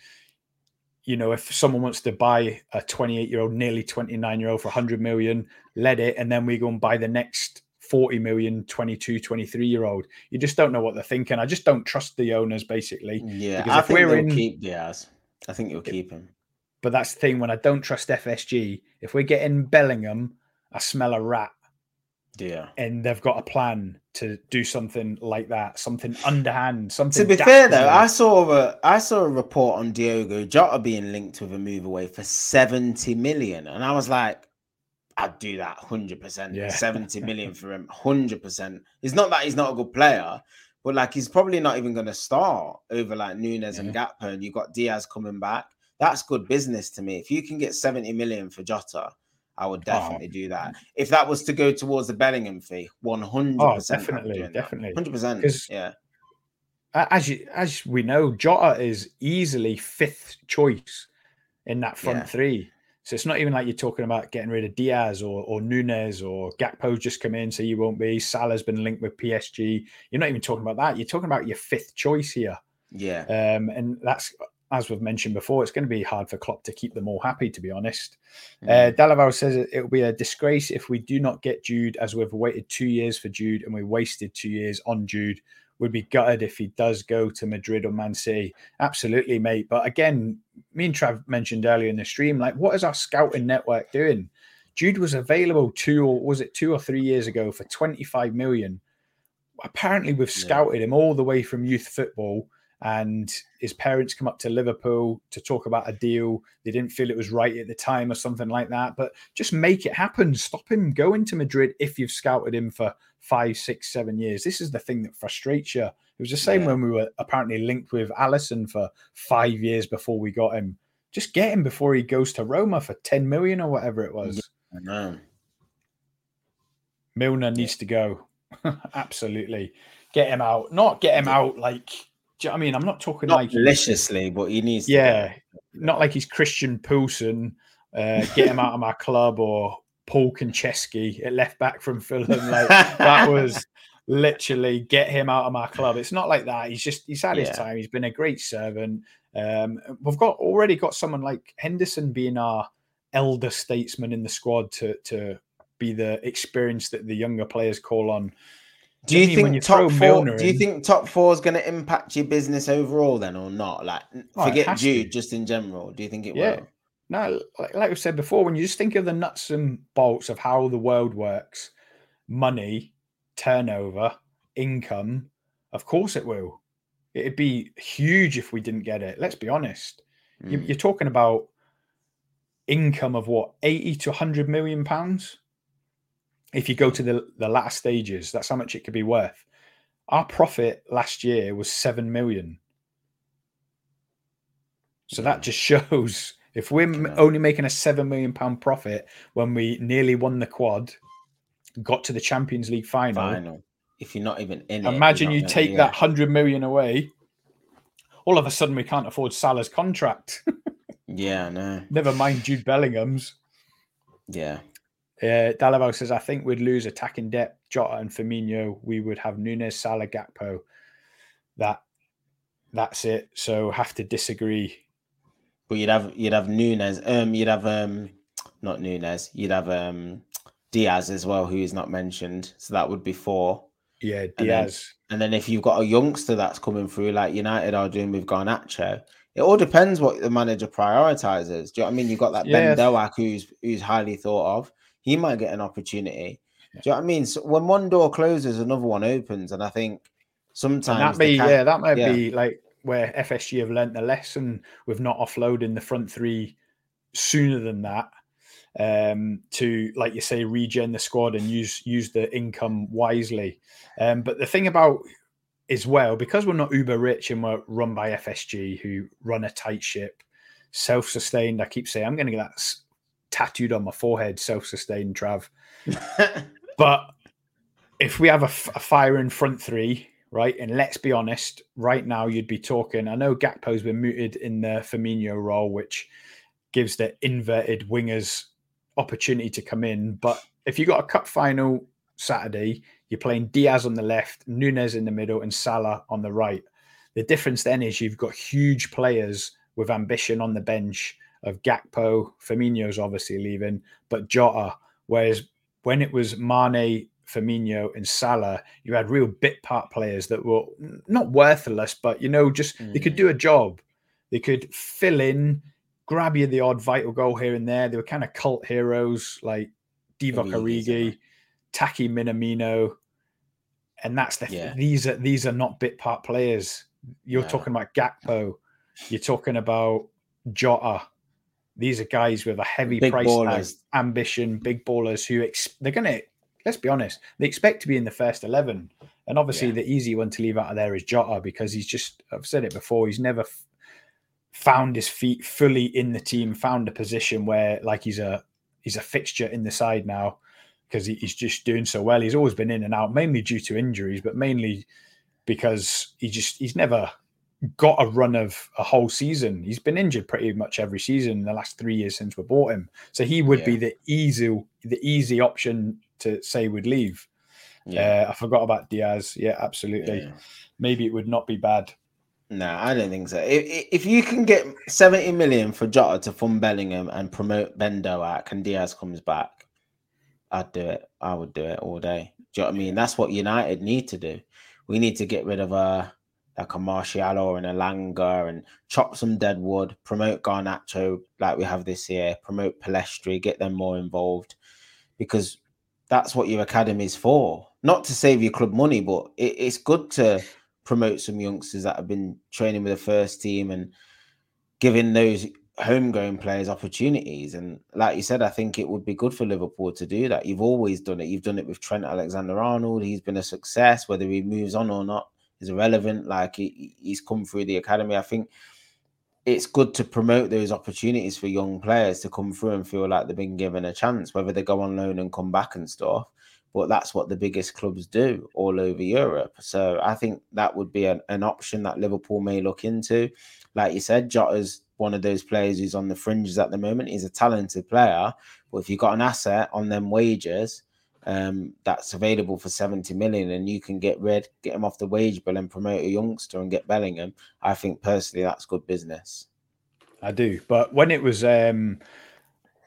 You know, if someone wants to buy a 28 year old, nearly 29 year old for 100 million, let it. And then we go and buy the next 40 million, 22, 23 year old. You just don't know what they're thinking. I just don't trust the owners, basically. Yeah, because I if think we're in- keep Diaz. I think you'll keep him. But that's the thing when I don't trust FSG, if we're getting Bellingham, I smell a rat. Yeah. and they've got a plan to do something like that, something underhand, something. To be fair though. I saw a I saw a report on Diogo Jota being linked with a move away for 70 million. And I was like, I'd do that 100%. Yeah. 70 million for him, 100%. It's not that he's not a good player, but like he's probably not even going to start over like Nunes and Gakpo. And you've got Diaz coming back. That's good business to me. If you can get 70 million for Jota, I would oh, definitely do that. If that was to go towards the Bellingham fee, 100%. Oh, definitely, definitely. 100%. Yeah. As you as we know, Jota is easily fifth choice in that front Yeah. three. So it's not even like you're talking about getting rid of Diaz or, or Nunez or Gakpo's just come in, so you won't be. Salah's been linked with PSG. You're not even talking about that. You're talking about your fifth choice here. Yeah. Um, and that's as we've mentioned before, it's going to be hard for Klopp to keep them all happy, to be honest. Mm. Uh, Dalaval says it will be a disgrace if we do not get Jude, as we've waited two years for Jude and we wasted two years on Jude. Would be gutted if he does go to Madrid or Man City. Absolutely, mate. But again, me and Trav mentioned earlier in the stream, like, what is our scouting network doing? Jude was available two or was it two or three years ago for 25 million. Apparently, we've Yeah. scouted him all the way from youth football and his parents come up to Liverpool to talk about a deal. They didn't feel it was right at the time or something like that. But just make it happen. Stop him going to Madrid if you've scouted him for five, six, seven years. This is the thing that frustrates you. It was the same Yeah. when we were apparently linked with Alisson for five years before we got him. Just get him before he goes to Roma for 10 million or whatever it was. Milner needs to go. Absolutely. Get him out. Not get him out like, you know what I mean? I'm not talking Not like maliciously, but he needs to. Yeah, not like he's Christian Poulsen. Uh, get him out of my club or Paul Konchesky at left back from Fulham. Like that was literally get him out of my club. It's not like that. He's just he's had his time. He's been a great servant. Um, we've got already got someone like Henderson being our elder statesman in the squad to to be the experience that the younger players call on. Do you think you top four? Milner Do you in- think top four is going to impact your business overall then, or not? Like, Oh, forget Jude, just in general. Do you think it Yeah. will? No, like, like we said before, when you just think of the nuts and bolts of how the world works, money, turnover, income, of course it will. It'd be huge if we didn't get it. Let's be honest. You, Mm. you're talking about income of what, 80 to 100 million pounds? If you go to the, the latter stages, that's how much it could be worth. Our profit last year was 7 million. So Yeah. that mm. just shows if we're Yeah. only making a 7 million pound profit when we nearly won the quad, got to the Champions League final, Final. if you're not even in. Imagine you're you take that hundred million away. All of a sudden, we can't afford Salah's contract. Yeah, know. Never mind Jude Bellingham's. Yeah. Uh, says, I think we'd lose attacking depth, Jota and Firmino. We would have Nunes, Salah, Gakpo. That that's it. So have to disagree. But you'd have you'd have Nunes, um, you'd have um not Nunes, you'd have um Diaz as well, who is not mentioned. So that would be four. Yeah, then- Diaz. And then if you've got a youngster that's coming through, like United are doing with Garnacho, it all depends what the manager prioritizes. Do you know what I mean? You've got that Yeah. Ben Doak who's who's highly thought of. He might get an opportunity. Do you know what I mean? So when one door closes, another one opens, and I think sometimes that be yeah, that might yeah. be like where FSG have learnt the lesson with not offloading the front three sooner than that. Um, to like you say, regen the squad and use use the income wisely. Um, but the thing about as well, because we're not uber rich and we're run by FSG who run a tight ship, self-sustained. I keep saying I'm going to get that tattooed on my forehead, self-sustained, Trav. But if we have a, f- a in front three, right, and let's be honest, right now you'd be talking. I know Gakpo's been mooted in the Firmino role, which gives the inverted wingers opportunity to come in. But if you've got a cup final Saturday, you're playing Diaz on the left, Nunez in the middle, and Salah on the right. The difference then is you've got huge players with ambition on the bench of Gakpo, Firmino's obviously leaving, but Jota. Whereas when it was Mane, Firmino, and Salah, you had real bit part players that were not worthless, but you know, just they could Mm. do a job. They could fill in, grab you the odd vital goal here and there. They were kind of cult heroes like Divock Origi, Taki Minamino, and that's the Yeah. these are these are not bit part players. You're No. talking about Gakpo. You're talking about Jota. These are guys with a heavy Big price tag, ambition, big ballers who ex- they're gonna. Let's be honest. They expect to be in the first eleven, and obviously Yeah. the easy one to leave out of there is Jota because he's just. I've said it before. He's never f- found his feet fully in the team. Found a position where like he's a he's a fixture in the side now because he, he's just doing so well. He's always been in and out, mainly due to injuries, but mainly because he just he's never got a run of a whole season. He's been injured pretty much every season in the last three years since we bought him. So he would be the easy the easy option to say would leave. Yeah. Uh, I forgot about Diaz. Yeah, absolutely. yeah. Maybe it would not be bad. No, I don't think so. If, if you can get 70 million for Jota to fund Bellingham and promote Ben Doak and Diaz comes back, I'd do it. I would do it all day. Do you know what I mean? That's what United need to do. We need to get rid of a like a Martial or an Elanga and chop some dead wood, promote Garnacho like we have this year, promote Pellistri, get them more involved because that's what your academy is for. Not to save your club money, but it, it's good to promote some youngsters that have been training with the first team and giving those homegrown players opportunities. And like you said, I think it would be good for Liverpool to do that. You've always done it. You've done it with Trent Alexander Arnold. He's been a success, whether he moves on or not is irrelevant. Like he, he's come through the academy. I think it's good to promote those opportunities for young players to come through and feel like they've been given a chance, whether they go on loan and come back and stuff. But that's what the biggest clubs do all over Europe. So I think that would be an, an option that Liverpool may look into. Like you said, Jota's one of those players who's on the fringes at the moment. He's a talented player, but if you've got an asset on them wages um, that's available for 70 million and you can get rid, get him off the wage bill and promote a youngster and get Bellingham, I think personally that's good business. I do. But when it was um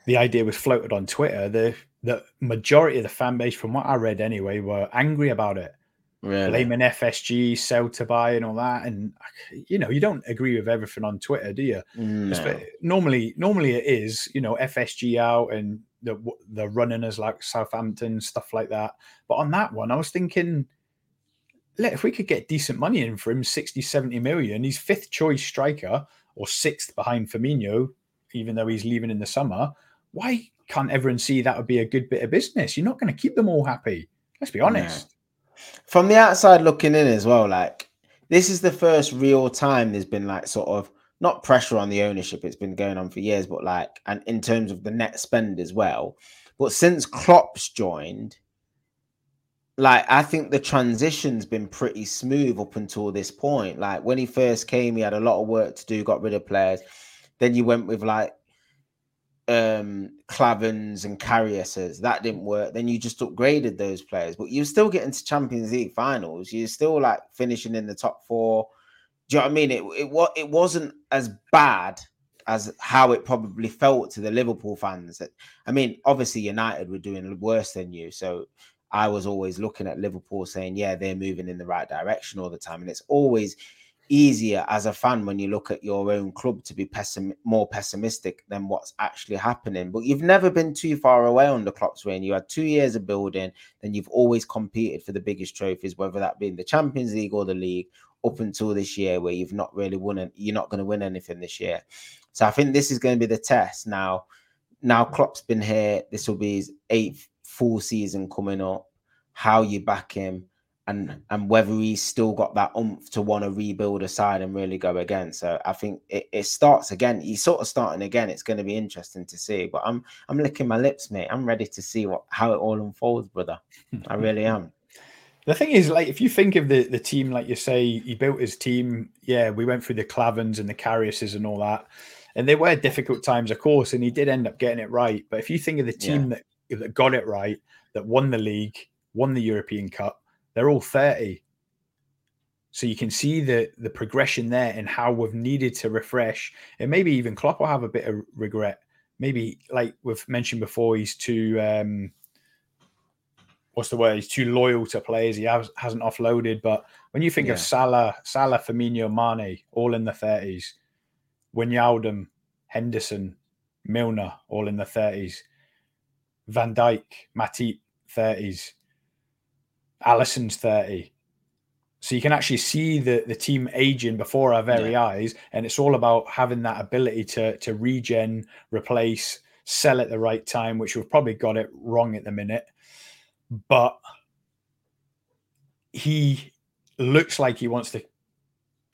the idea was floated on Twitter, the the majority of the fan base, from what I read anyway, were angry about it. Really? Blaming FSG, sell to buy, and all that. And you know, you don't agree with everything on Twitter, do you? No. Normally, normally it is, you know, FSG out and the the running as like Southampton stuff like that. But on that one, I was thinking, let if we could get decent money in for him, 60, 70 million, he's fifth choice striker or sixth behind Firmino, even though he's leaving in the summer. Why can't everyone see that would be a good bit of business? You're not going to keep them all happy. Let's be honest. From the outside looking in as well, like this is the first real time there's been like sort of not pressure on the ownership, it's been going on for years, but like, and in terms of the net spend as well. But since Klopp's joined, like I think the transition's been pretty smooth up until this point. Like when he first came, he had a lot of work to do, got rid of players. Then you went with like um Klavans and Kariuses. That didn't work. Then you just upgraded those players, but you're still getting to Champions League finals. You're still like finishing in the top four. Do you know what I mean? It it was it wasn't as bad as how it probably felt to the Liverpool fans. I mean, obviously United were doing worse than you, so I was always looking at Liverpool saying, yeah, they're moving in the right direction all the time, and it's always easier as a fan when you look at your own club to be pessim- more pessimistic than what's actually happening. But you've never been too far away on the Klopp's reign. You had two years of building, then you've always competed for the biggest trophies, whether that be in the Champions League or the league, up until this year, where you've not really won. It, you're not going to win anything this year. So I think this is going to be the test now. Now Klopp's been here. This will be his eighth full season coming up. How you back him and and whether he's still got that oomph to want to rebuild a side and really go again. So I think it, it starts again. He's sort of starting again. It's going to be interesting to see. But I'm I'm licking my lips, mate. I'm ready to see what how it all unfolds, brother. I really am. The thing is, like, if you think of the the team, like you say, he built his team. Yeah, we went through the Klavans and the Kariuses and all that, and they were difficult times, of course. And he did end up getting it right. But if you think of the team yeah. that that got it right, that won the league, won the European Cup, they're all 30. So you can see the the progression there and how we've needed to refresh. And maybe even Klopp will have a bit of regret. Maybe like we've mentioned before, he's too um what's the word? He's too loyal to players. He has, hasn't offloaded. But when you think yeah. of Salah, Salah, Firmino, Mane, all in the 30s, Wijnaldum, Henderson, Milner, all in the 30s, Van Dijk, Matip, 30s, Alisson's 30. So you can actually see the, the team aging before our very yeah. eyes. And it's all about having that ability to, to regen, replace, sell at the right time, which we've probably got it wrong at the minute. But he looks like he wants to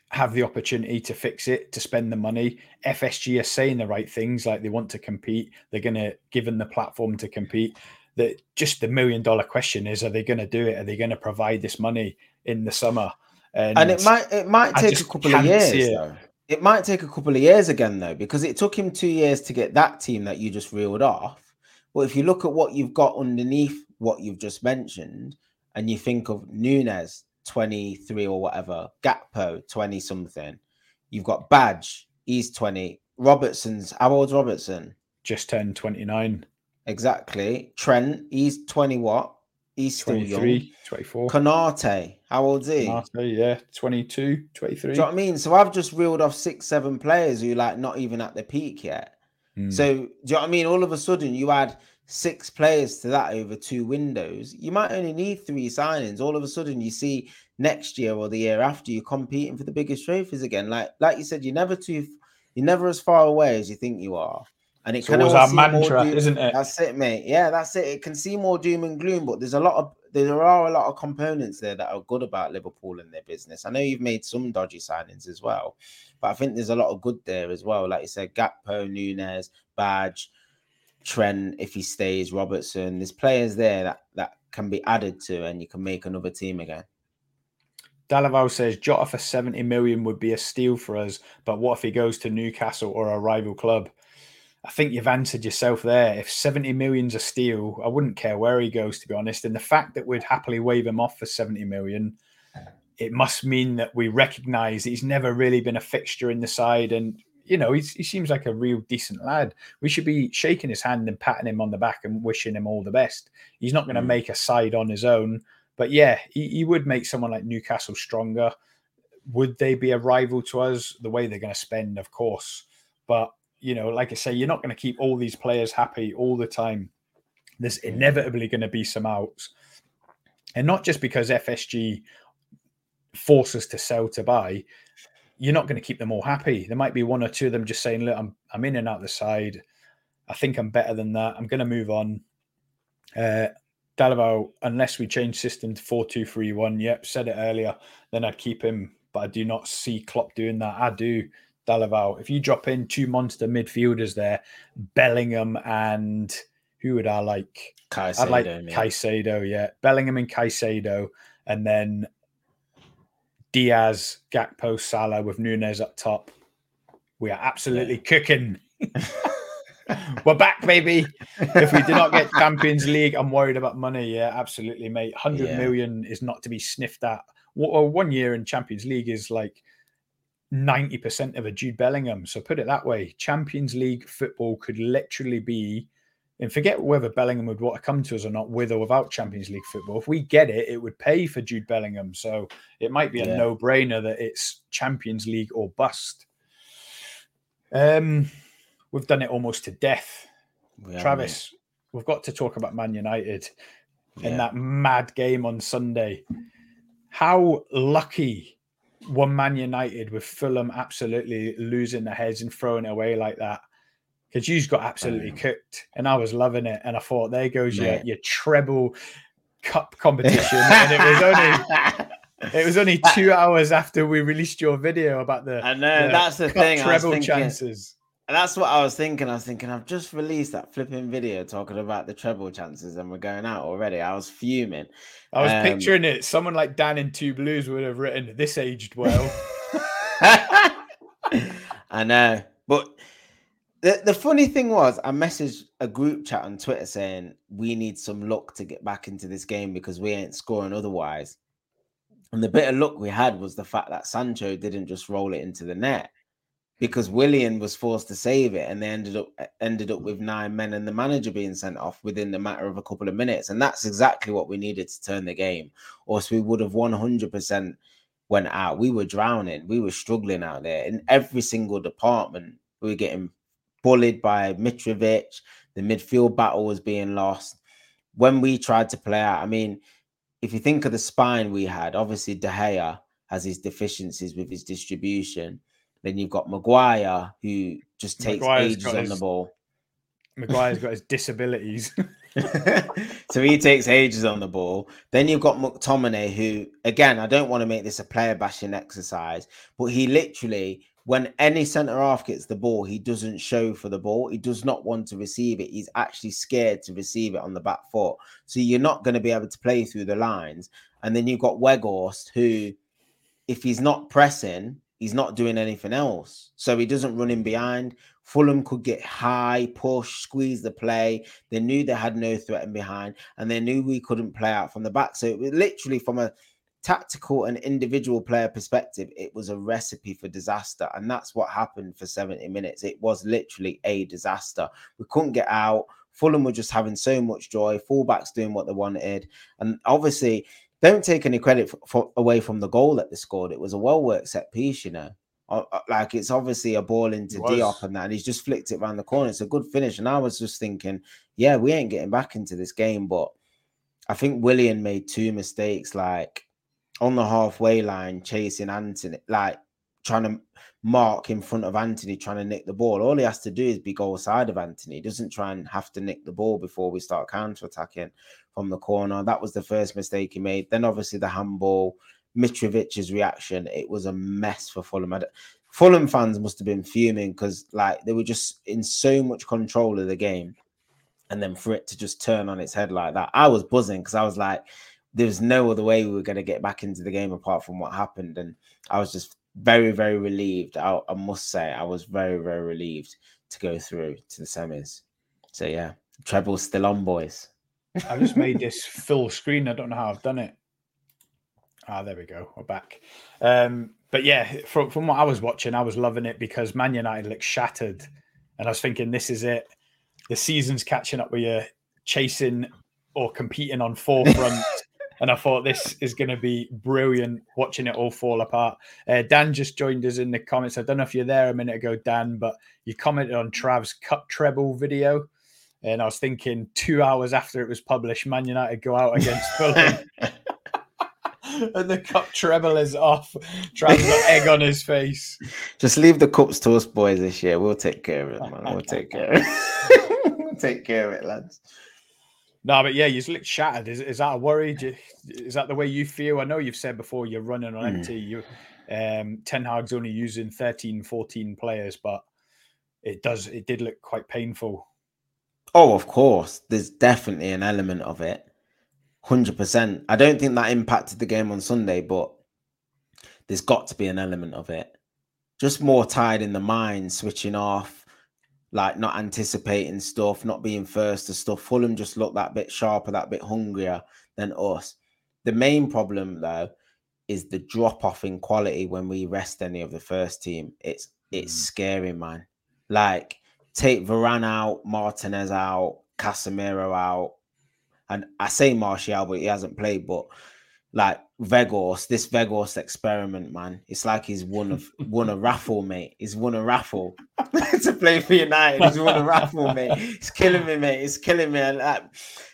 have the opportunity to fix it, to spend the money. FSG are saying the right things, like they want to compete. They're going to give them the platform to compete that just the million dollar question is: Are they going to do it? Are they going to provide this money in the summer? And, and it might it might take a couple of years. It. it might take a couple of years again though, because it took him two years to get that team that you just reeled off. But if you look at what you've got underneath what you've just mentioned, and you think of Nunez, 23 or whatever, Gakpo, 20 something, you've got Badge, he's 20, Robertson's, how old's Robertson? Just turned 29. Exactly. Trent, he's 20 what? He's still 23, young. 24. Konate, how old is he? Konate, yeah, 22, 23. Do you know what I mean? So I've just reeled off six, seven players who like not even at the peak yet. Mm. So do you know what I mean? All of a sudden you add six players to that over two windows. You might only need three signings. All of a sudden you see next year or the year after you're competing for the biggest trophies again. Like like you said, you're never too you're never as far away as you think you are. And it can always our mantra, doom, isn't it? That's it, mate. Yeah, that's it. It can see more doom and gloom, but there's a lot of there are a lot of components there that are good about Liverpool and their business. I know you've made some dodgy signings as well, but I think there's a lot of good there as well. Like you said, Gakpo, Nunez, Badge, Trent, if he stays, Robertson. There's players there that that can be added to, and you can make another team again. Dalaval says Jota for 70 million would be a steal for us, but what if he goes to Newcastle or a rival club? I think you've answered yourself there. If 70 million's a steal, I wouldn't care where he goes, to be honest. And the fact that we'd happily wave him off for 70 million, it must mean that we recognize he's never really been a fixture in the side. And, you know, he seems like a real decent lad. We should be shaking his hand and patting him on the back and wishing him all the best. He's not going to mm. make a side on his own. But yeah, he, he would make someone like Newcastle stronger. Would they be a rival to us? The way they're going to spend, of course. But you know, like I say, you're not going to keep all these players happy all the time. There's inevitably going to be some outs. And not just because FSG force us to sell to buy, you're not going to keep them all happy. There might be one or two of them just saying, look, I'm, I'm in and out the side. I think I'm better than that. I'm going to move on. Uh, Dalibal, unless we change system to 4 2 3 1, yep, said it earlier, then I'd keep him. But I do not see Klopp doing that. I do. Dalaval. If you drop in two monster midfielders there, Bellingham and who would I like? Caicedo, I'd like. Caicedo, yeah. Bellingham and Caicedo, and then Diaz, Gakpo, Salah with Nunes up top. We are absolutely cooking. We're back, baby. If we do not get Champions League, I'm worried about money. Yeah, absolutely, mate. Hundred Yeah. million is not to be sniffed at. Well, one year in Champions League is like 90% of a Jude Bellingham. So put it that way, Champions League football could literally be, and forget whether Bellingham would want to come to us or not, with or without Champions League football. If we get it, it would pay for Jude Bellingham. So it might be a Yeah. no-brainer that it's Champions League or bust. Um, we've done it almost to death. Are, Travis, we've got to talk about Man United mate. in that mad game on Sunday. How lucky were Man United with Fulham absolutely losing their heads and throwing it away like that? Because you just got absolutely Um, cooked, and I was loving it. And I thought, there goes your, your treble cup competition. and it was only it was only two hours after we released your video about the, I know the that's the thing. Treble thinking, chances. that's what I was thinking. I was thinking, I've just released that flipping video talking about the treble chances, and we're going out already. I was fuming. I was um, picturing it. Someone like Dan in Two Blues would have written, "This aged well." I know, but the the funny thing was, I messaged a group chat on Twitter saying we need some luck to get back into this game because we ain't scoring otherwise. And the bit of luck we had was the fact that Sancho didn't just roll it into the net because Willian was forced to save it, and they ended up ended up with nine men and the manager being sent off within the matter of a couple of minutes, and that's exactly what we needed to turn the game, or else we would have one hundred percent went out. We were drowning, we were struggling out there in every single department. We were getting bullied by Mitrovic. The midfield battle was being lost. When we tried to play out, I mean, if you think of the spine we had, obviously De Gea has his deficiencies with his distribution. Then you've got Maguire, who just takes Maguire's ages on his- the ball. Maguire's got his disabilities. so he takes ages on the ball. Then you've got McTominay, who, again, I don't want to make this a player bashing exercise, but he literally, when any centre half gets the ball, he doesn't show for the ball. He does not want to receive it. He's actually scared to receive it on the back foot. So you're not going to be able to play through the lines. And then you've got Weghorst, who, if he's not pressing, he's not doing anything else. So he doesn't run in behind. Fulham could get high, push, squeeze the play. They knew they had no threat in behind, and they knew we couldn't play out from the back. So it was literally from a tactical and individual player perspective, it was a recipe for disaster. And that's what happened for 70 minutes. It was literally a disaster. We couldn't get out. Fulham were just having so much joy, fullbacks doing what they wanted. And obviously, don't take any credit for, for, away from the goal that they scored. It was a well worked set piece, you know. Uh, uh, Like it's obviously a ball into Diop and that, and he's just flicked it around the corner. It's a good finish. And I was just thinking, yeah, we ain't getting back into this game. But I think Willian made two mistakes, like on the halfway line, chasing Antony, like trying to mark in front of Antony, trying to nick the ball. All he has to do is be goal side of Antony. He doesn't try and have to nick the ball before we start counter attacking from the corner. That was the first mistake he made. Then obviously the handball, Mitrovic's reaction. It was a mess for Fulham. Fulham fans must have been fuming because like they were just in so much control of the game. And then for it to just turn on its head like that, I was buzzing because I was like, there's no other way we were going to get back into the game apart from what happened. And I was just very, very relieved. I, I must say, I was very, very relieved to go through to the semis. So yeah, treble's still on, boys. I've just made this full screen. I don't know how I've done it. Ah, there we go. We're back. Um, but yeah, from, from what I was watching, I was loving it because Man United looked shattered. And I was thinking, this is it. The season's catching up with you, chasing or competing on four fronts. and I thought this is going to be brilliant watching it all fall apart. Uh, Dan just joined us in the comments. I don't know if you're there a minute ago, Dan, but you commented on Trav's cup treble video. And I was thinking two hours after it was published, Man United go out against Fulham and the cup treble is off. Trav's got egg on his face. Just leave the cups to us, boys, this year. We'll take care of it, man. We'll take care of it. we'll take care of it, lads. No, but yeah, you look shattered. Is, is that a worry? You- Is that the way you feel? I know you've said before you're running on Mm. empty. You, um, Ten Hag's only using 13, 14 players, but it does. It did look quite painful. Oh, of course. There's definitely an element of it. 100%. I don't think that impacted the game on Sunday, but there's got to be an element of it. Just more tired in the mind, switching off, like not anticipating stuff, not being first to stuff. Fulham just looked that bit sharper, that bit hungrier than us. The main problem, though, is the drop off in quality when we rest any of the first team. It's it's Mm. scary, man. Like take Varane out, Martinez out, Casemiro out, and I say Martial, but he hasn't played. But like Weghorst, this Weghorst experiment, man, it's like he's won a won a raffle, mate. He's won a raffle to play for United. He's won a raffle, mate. It's killing me, mate. It's killing me. Like,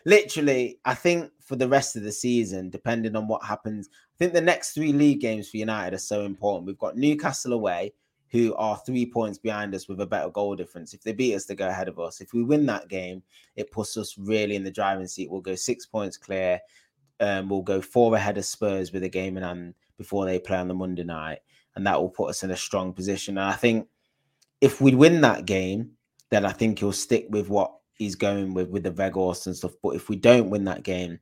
literally, I think for the rest of the season, depending on what happens, I think the next three league games for United are so important. We've got Newcastle away, who are three points behind us with a better goal difference. If they beat us, they go ahead of us. If we win that game, it puts us really in the driving seat. We'll go six points clear. Um, we'll go four ahead of Spurs with a game in hand before they play on the Monday night, and that will put us in a strong position. And I think if we win that game, then I think he'll stick with what he's going with with the Vegas and stuff. But if we don't win that game,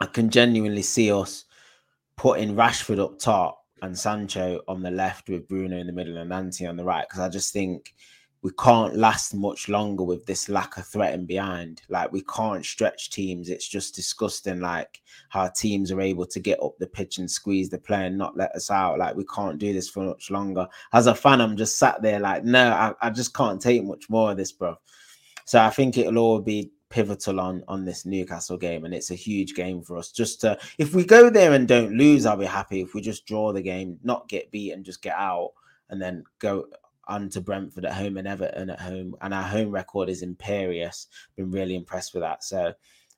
I can genuinely see us putting Rashford up top and Sancho on the left with Bruno in the middle and Nancy on the right because I just think we can't last much longer with this lack of threat in behind. Like we can't stretch teams. It's just disgusting. Like how teams are able to get up the pitch and squeeze the play and not let us out. Like we can't do this for much longer. As a fan, I'm just sat there like, no, I, I just can't take much more of this, bro. So I think it'll all be pivotal on on this Newcastle game, and it's a huge game for us. Just to, if we go there and don't lose, I'll be happy. If we just draw the game, not get beat, and just get out, and then go on to Brentford at home and Everton at home, and our home record is imperious. Been really impressed with that. So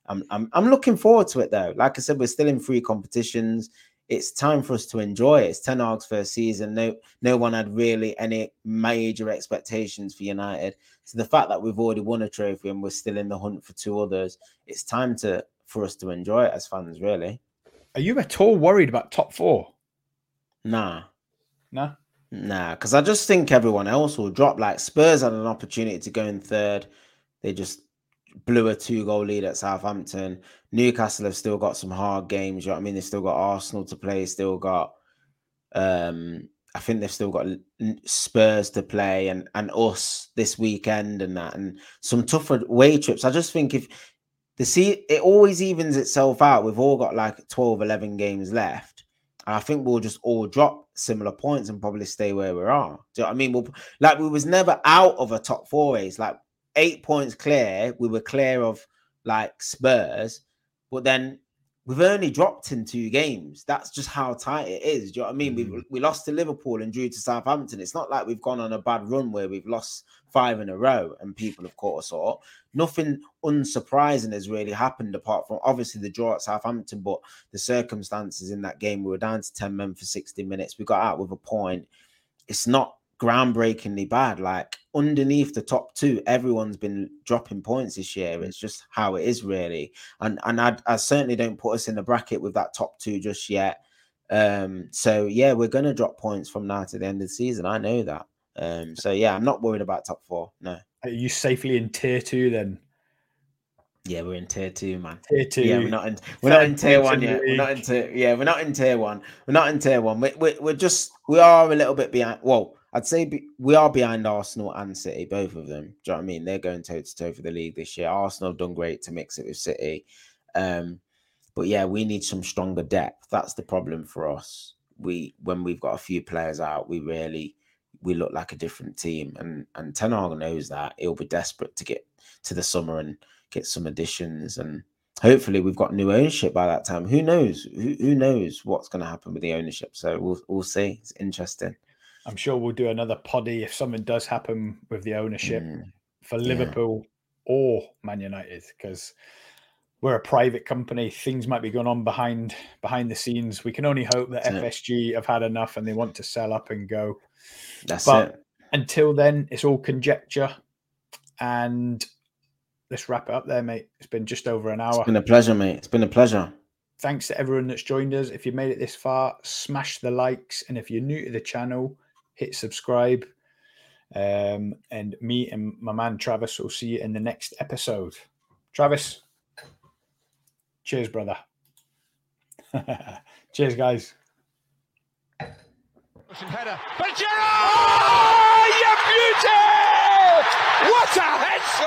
I'm I'm I'm looking forward to it though. Like I said, we're still in free competitions. It's time for us to enjoy it. It's Ten Hag's first season. No, no one had really any major expectations for United. So the fact that we've already won a trophy and we're still in the hunt for two others, it's time to for us to enjoy it as fans. Really, Are you at all worried about top four? nah, No. Nah, because I just think everyone else will drop. Like Spurs had an opportunity to go in third, they just blew a two-goal lead at Southampton. Newcastle have still got some hard games. You know what I mean? They've still got Arsenal to play. Still got um I think they've still got Spurs to play and and us this weekend and that and some tougher away trips. I just think if the see it always evens itself out. We've all got like 12, 11 games left. I think we'll just all drop similar points and probably stay where we are. Do you know what I mean? We'll like we was never out of a top four race. Like eight points clear. We were clear of like Spurs, but then we've only dropped in two games. That's just how tight it is. Do you know what I mean? We mm. we lost to Liverpool and drew to Southampton. It's not like we've gone on a bad run where we've lost five in a row and people have caught us all. Nothing unsurprising has really happened apart from obviously the draw at Southampton, but the circumstances in that game. We were down to 10 men for 60 minutes. We got out with a point. It's not groundbreakingly bad. Like underneath the top two, everyone's been dropping points this year. It's just how it is, really. And and I, I certainly don't put us in the bracket with that top two just yet. Um, so yeah, we're gonna drop points from now to the end of the season. I know that. Um, so yeah, I'm not worried about top four. No. Are you safely in tier two then? Yeah, we're in tier two, man. Tier two. Yeah, we're not in we're not in tier one yet. We're not in tier yeah, we're not in tier one. We're not in tier one. We, we, we're just we are a little bit behind. Well, I'd say be, we are behind Arsenal and City, both of them. Do you know what I mean? They're going toe to toe for the league this year. Arsenal have done great to mix it with City. Um, but yeah, we need some stronger depth. That's the problem for us. We when we've got a few players out, we really we look like a different team. And and Ten Hag knows that. He'll be desperate to get to the summer and get some additions and hopefully we've got new ownership by that time. Who knows? Who, who knows what's going to happen with the ownership? So we'll we'll see. It's interesting. I'm sure we'll do another poddy if something does happen with the ownership Mm, for yeah. Liverpool or Man United because we're a private company. Things might be going on behind behind the scenes. We can only hope that That's it. FSG have had enough and they want to sell up and go. That's But- it. Until then, it's all conjecture. And let's wrap it up there, mate. It's been just over an hour. It's been a pleasure, mate. It's been a pleasure. Thanks to everyone that's joined us. If you made it this far, smash the likes. And if you're new to the channel, hit subscribe. Um, and me and my man Travis will see you in the next episode. Travis, cheers, brother. cheers, guys. But Gerrard! Oh, you beauty! What a headshot!